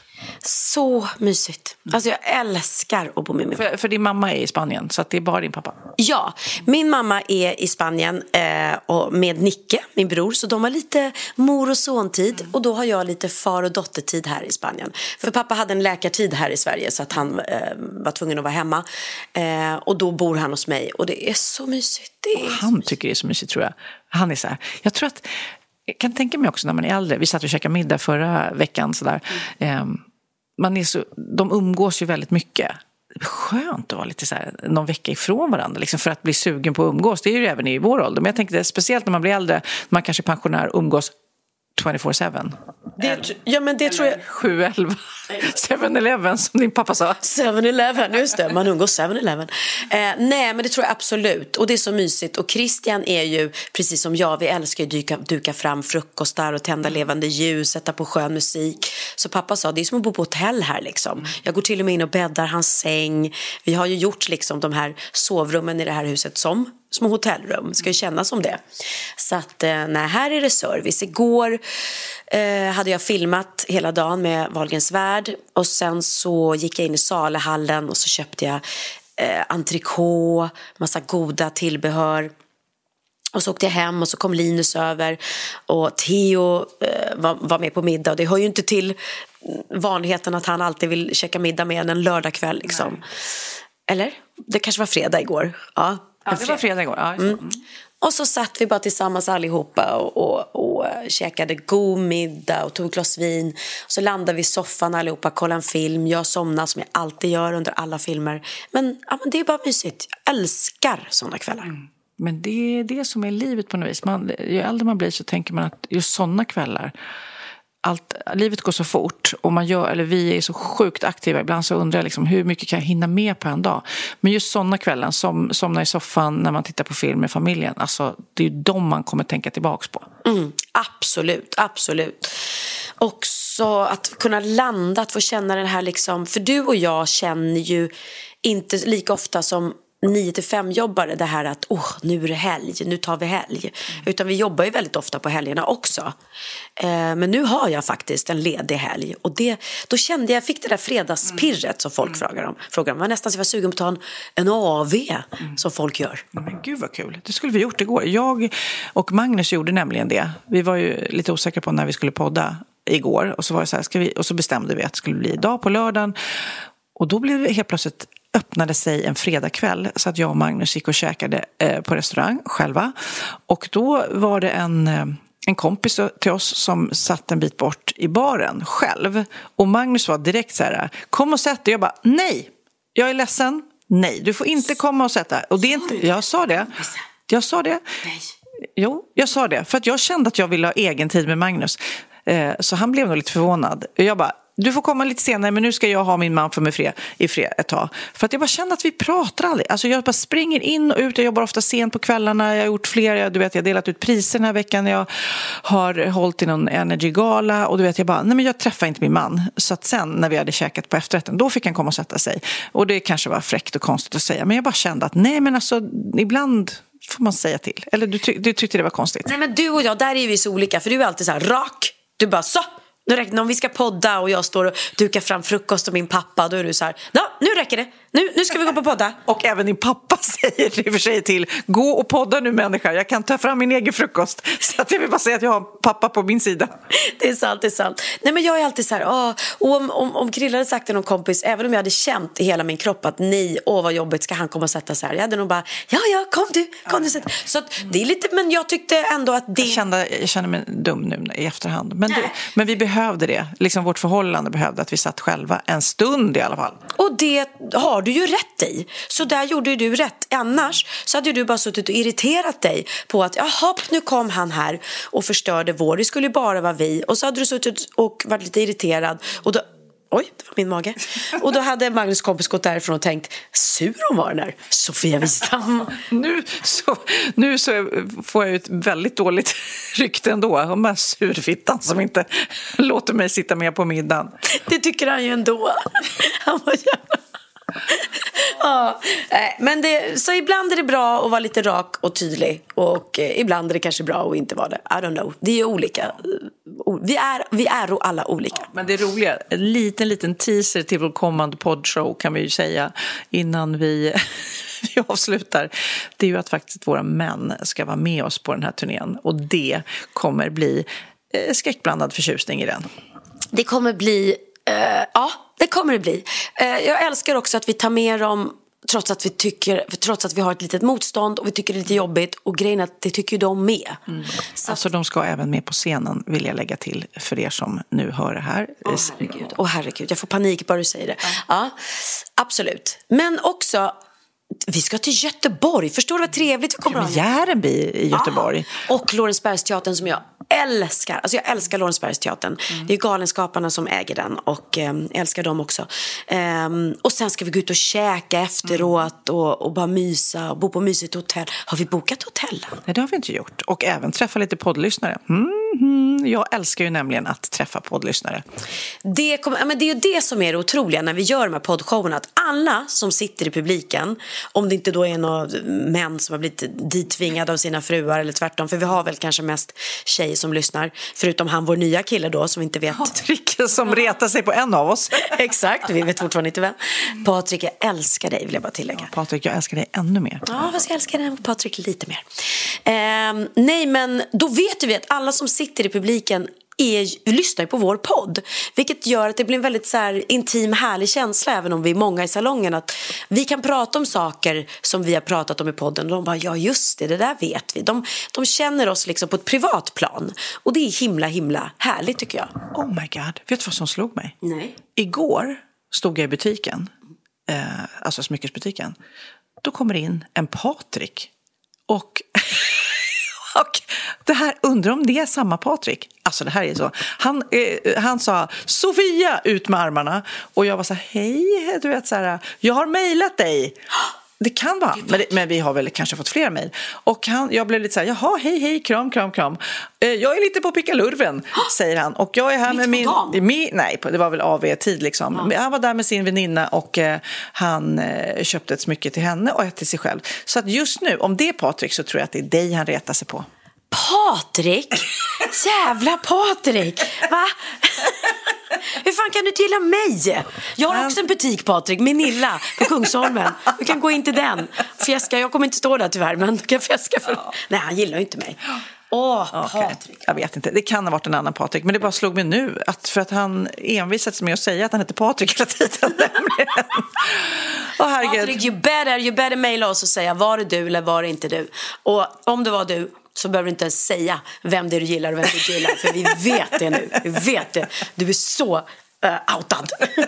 Så mysigt. Alltså jag älskar att bo med min pappa. För, för, din mamma är i Spanien, så det är bara din pappa? Ja, min mamma är i Spanien eh, och med Nicke, min bror. Så de har lite mor och sontid mm. och då har jag lite far och dottertid här i Spanien. För pappa hade en läkartid här i Sverige så att han eh, var tvungen att vara hemma. Eh, och då bor han hos mig och det är så mysigt. Är han så mysigt. tycker det är så mysigt tror jag. Han är så här, jag tror att jag kan tänka mig också när man är äldre, vi satt och käkade middag förra veckan sådär. Mm man är så, de umgås ju väldigt mycket. Skönt att vara lite så här, någon vecka ifrån varandra liksom, för att bli sugen på att umgås. Det är ju även i vår ålder. Men jag tänkte speciellt när man blir äldre, man kanske är pensionär, umgås 24-7. Det, ja, men det tror jag... 7-11. 7-Eleven som din pappa sa. 7-Eleven, just det. Man umgås 7-Eleven. Eh, nej, men det tror jag absolut. Och det är så mysigt. Och Christian är ju, precis som jag, vi älskar att duka, duka fram frukostar och tända levande ljus, sätta på skön musik. Så pappa sa, det är som att bo på hotell här liksom. Jag går till och med in och bäddar hans säng. Vi har ju gjort liksom de här sovrummen i det här huset som små hotellrum. Det ska ju kännas som det. Så att, eh, nej, här är det service. Igår eh, hade jag filmat hela dagen med Wahlgrens värld och sen så gick jag in i Salehallen och så köpte jag eh, entrecote, massa goda tillbehör. Och så åkte jag hem och så kom Linus över och Theo eh, var, var, med på middag. Och det hör ju inte till vanligheten att han alltid vill käka middag med en en lördagkväll. Liksom. Eller? Det kanske var fredag igår. Ja, Ja, det var fredag igår. Ja, mm. Och så satt vi bara tillsammans allihopa och, och, och käkade god middag och tog ett glas vin. Så landade vi i soffan allihopa, kollade en film. Jag somnade som jag alltid gör under alla filmer. Men, ja, men det är bara mysigt. Jag älskar sådana kvällar. Mm. Men det är det som är livet på något vis. Man, ju äldre man blir så tänker man att just sådana kvällar allt, livet går så fort och man gör, eller vi är så sjukt aktiva. Ibland så undrar jag liksom, hur mycket kan jag hinna med på en dag? Men just sådana kvällar, som somna i soffan när man tittar på film med familjen, alltså, det är ju de man kommer tänka tillbaka på. Mm, absolut, absolut. Också att kunna landa, att få känna den här liksom, för du och jag känner ju inte lika ofta som 9 till 5 jobbare det här att oh, nu är det helg, nu tar vi helg. Mm. Utan vi jobbar ju väldigt ofta på helgerna också. Eh, men nu har jag faktiskt en ledig helg och det, då kände jag, jag fick det där fredagspirret mm. som folk mm. frågar om. Frågar om. Det var nästan så jag var sugen på att ta en, en AV mm. som folk gör. Men gud vad kul, det skulle vi gjort igår. Jag och Magnus gjorde nämligen det. Vi var ju lite osäkra på när vi skulle podda igår och så, var det så här, ska vi, och så bestämde vi att det skulle bli idag på lördagen. Och då blev det helt plötsligt öppnade sig en fredagkväll så att jag och Magnus gick och käkade eh, på restaurang själva. Och då var det en, eh, en kompis till oss som satt en bit bort i baren själv. Och Magnus var direkt så här, kom och sätt dig. Jag bara, nej, jag är ledsen, nej, du får inte komma och sätta och det är inte, Jag sa det. Jag sa det. Jo, jag sa det. För att jag kände att jag ville ha egen tid med Magnus. Eh, så han blev nog lite förvånad. Jag bara, du får komma lite senare men nu ska jag ha min man för mig fred, i fred ett tag. För att jag bara känner att vi pratar aldrig. Alltså jag bara springer in och ut, jag jobbar ofta sent på kvällarna, jag har gjort fler, du vet jag har delat ut priser den här veckan, jag har hållit i någon energigala och du vet jag bara, nej men jag träffar inte min man. Så att sen när vi hade käkat på efterrätten, då fick han komma och sätta sig. Och det kanske var fräckt och konstigt att säga, men jag bara kände att nej men alltså ibland får man säga till. Eller du, ty du tyckte det var konstigt? Nej men du och jag, där är vi så olika, för du är alltid så här rak, du bara så nu räcker, om vi ska podda och jag står och dukar fram frukost och min pappa, då är du så här, ja, nu räcker det. Nu, nu ska vi gå på podda. Och även din pappa (laughs) säger i och för sig till, gå och podda nu människa, jag kan ta fram min egen frukost. (laughs) Så att jag vill bara säga att jag har pappa på min sida. (laughs) Det är sant, det är sant. Nej men jag är alltid så här, åh, och om, om, om Krille hade sagt till någon kompis, även om jag hade känt i hela min kropp att nej, åh vad jobbigt, ska han komma och sätta sig här? Jag hade nog bara, ja ja, kom du, kom du. Sätt. Så att, det är lite, men jag tyckte ändå att det... Jag, kände, jag känner mig dum nu i efterhand. Men, det, men vi behövde det, liksom vårt förhållande behövde att vi satt själva en stund i alla fall. Och det har du ju rätt i. Så där gjorde ju du rätt. Annars så hade du bara suttit och irriterat dig på att jaha, nu kom han här och förstörde vår. Det skulle ju bara vara vi. Och så hade du suttit och varit lite irriterad. Och då, Oj, det var min mage. Och då hade Magnus kompis gått därifrån och tänkt, sur hon var den där Sofia Wistam. (laughs) nu, så, nu så får jag ett väldigt dåligt (laughs) rykte ändå. Om den surfittan som inte (laughs) låter mig sitta med på middagen. Det tycker han ju ändå. Han var jävla (laughs) ja, men det, så ibland är det bra att vara lite rak och tydlig och eh, ibland är det kanske bra att inte vara det. I don't know. Det är olika. Vi är, vi är alla olika. Ja, men det roliga, en liten, liten teaser till vår kommande poddshow kan vi ju säga innan vi, (laughs) vi avslutar. Det är ju att faktiskt våra män ska vara med oss på den här turnén och det kommer bli eh, skräckblandad förtjusning i den. Det kommer bli, uh, ja kommer det bli. Eh, jag älskar också att vi tar med dem trots att vi tycker, trots att vi har ett litet motstånd och vi tycker det är lite jobbigt och grejen är att det tycker de med. Mm. Så alltså de ska även med på scenen vill jag lägga till för er som nu hör det här. Åh oh, herregud, oh, herregud. jag får panik bara du säger det. Ja. ja. absolut. Men också vi ska till Göteborg. Förstår du vad trevligt vi kommer att ha? Järenby i Göteborg. Ah, och Lorensbergsteatern som jag älskar. Alltså jag älskar Lorensbergsteatern. Mm. Det är Galenskaparna som äger den och eh, älskar dem också. Um, och sen ska vi gå ut och käka efteråt mm. och, och, bara mysa och bo på mysigt hotell. Har vi bokat hotell? Nej, det har vi inte gjort. Och även träffa lite poddlyssnare. Mm, mm. Jag älskar ju nämligen att träffa poddlyssnare. Det, kommer, men det är ju det som är det otroliga när vi gör de här poddshowerna. Att alla som sitter i publiken, om det inte då är några män som har blivit ditvingade av sina fruar eller tvärtom. För vi har väl kanske mest tjejer som lyssnar. Förutom han, vår nya kille då, som inte vet. Patrik som retar sig på en av oss. (laughs) Exakt, vi vet fortfarande inte vem. Patrik, jag älskar dig vill jag bara tillägga. Ja, Patrik, jag älskar dig ännu mer. Ja, fast jag älskar dig Patrik lite mer. Eh, nej, men då vet vi att alla som sitter i publiken är, lyssnar på vår podd. Vilket gör att det blir en väldigt så här, intim, härlig känsla även om vi är många i salongen. Att vi kan prata om saker som vi har pratat om i podden och de bara, ja just det, det där vet vi. De, de känner oss liksom på ett privat plan. Och det är himla, himla härligt tycker jag. Oh my god, vet du vad som slog mig? Nej. Igår stod jag i butiken, eh, alltså smyckesbutiken. Då kommer in en Patrik och och det här, undrar om det är samma Patrik? Alltså det här är så. Han, eh, han sa Sofia ut med armarna och jag var så här, hej, du vet så här, jag har mejlat dig. Det kan vara, men, men, vi har väl kanske fått fler mejl. Och han, jag blev lite så här, jaha, hej, hej, kram, kram, kram. Eh, jag är lite på pickalurven, säger han. Och jag är här med min, min... Nej, det var väl AV-tid liksom. Ja. Han var där med sin väninna och eh, han eh, köpte ett smycke till henne och ett till sig själv. Så att just nu, om det är Patrik så tror jag att det är dig han retar sig på. Patrik? Jävla Patrik! Va? Hur fan kan du gilla mig? Jag har också en butik Patrik, Minilla på Kungsholmen. Du kan gå in till den. Fjäska, jag kommer inte stå där tyvärr, men du kan fjäska för... Nej, han gillar ju inte mig. Åh, okay. Patrik. Jag vet inte, det kan ha varit en annan Patrik. Men det bara slog mig nu, att för att han envisats med att säga att han heter Patrik hela tiden. (laughs) Åh, Patrik, you better, you better mejla oss och säga var det du eller var det inte du. Och om det var du, så behöver du inte ens säga vem det är du gillar och vem du inte gillar. För vi vet det nu. Vi vet det. Du är så uh, outad. (laughs)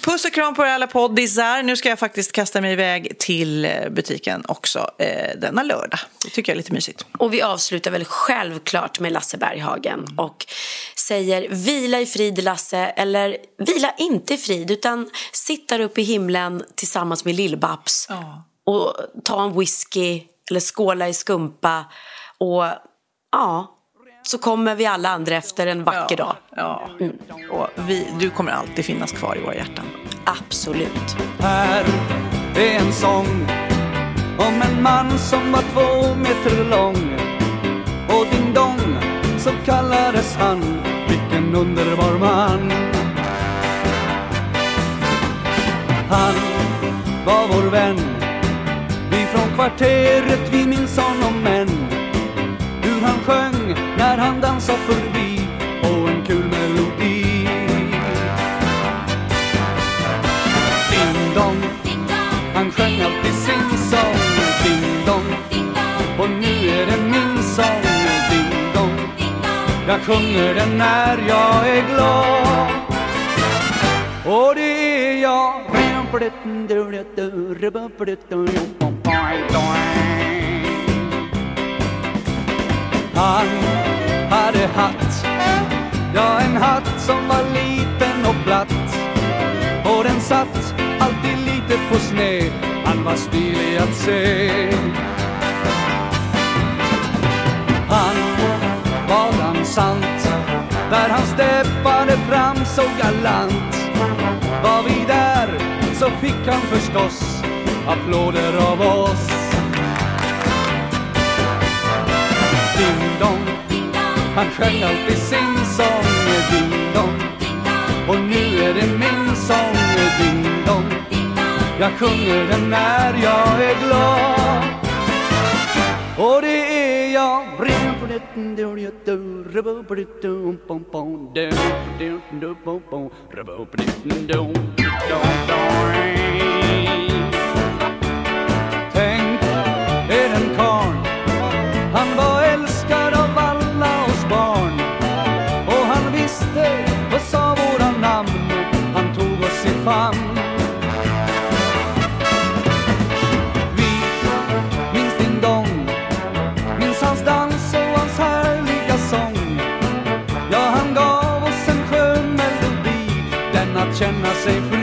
Puss och kram på er alla poddisar. Nu ska jag faktiskt kasta mig iväg till eh, butiken också eh, denna lördag. Det tycker jag är lite mysigt. Och vi avslutar väl självklart med Lasse Berghagen och säger vila i frid Lasse eller vila inte i frid utan sitt där uppe i himlen tillsammans med Lill-Babs ja. och ta en whisky eller skåla i skumpa och ja, så kommer vi alla andra efter en vacker ja, dag. Ja, mm. och vi, du kommer alltid finnas kvar i våra hjärtan. Absolut. Här är en sång om en man som var två meter lång och ding dong så kallades han. Vilken en underbar man. Han var vår vän, kvarteret, vi minns honom än. Hur han sjöng när han dansade förbi på en kul melodi. Ding dong, han sjöng alltid sin sång. Ding dong, och nu är det min sång. Ding dong, jag sjunger den när jag är glad. Och det är jag. Han hade hatt, ja en hatt som var liten och platt. Och den satt alltid lite på sned, han var stilig att se. Han var dansant, där han steppade fram så galant. Var vi där så fick han förstås applåder av oss. Ding dong, han sjöng alltid sin sång. Ding dong, och nu är det min sång. Ding dong, jag sjunger den när jag är glad. Och det är jag. Han var älskad av alla oss barn. Och han visste och sa våra namn, han tog oss i famn. Vi minns din dong, minns hans dans och hans härliga sång. Ja, han gav oss en skön melodi, den att känna sig fri.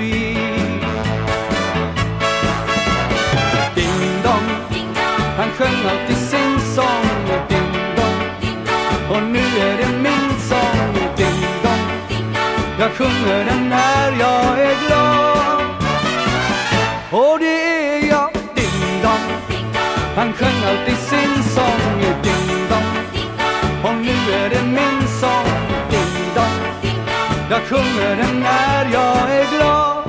Sjunger när jag är glad. Och det är jag, ding dong. Han sjöng alltid sin sång, ding dong. Och nu är det min sång, ding dong. Jag sjunger den när jag är glad.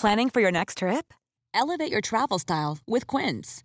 Planning for your next trip? Elevate your travel style with Quince.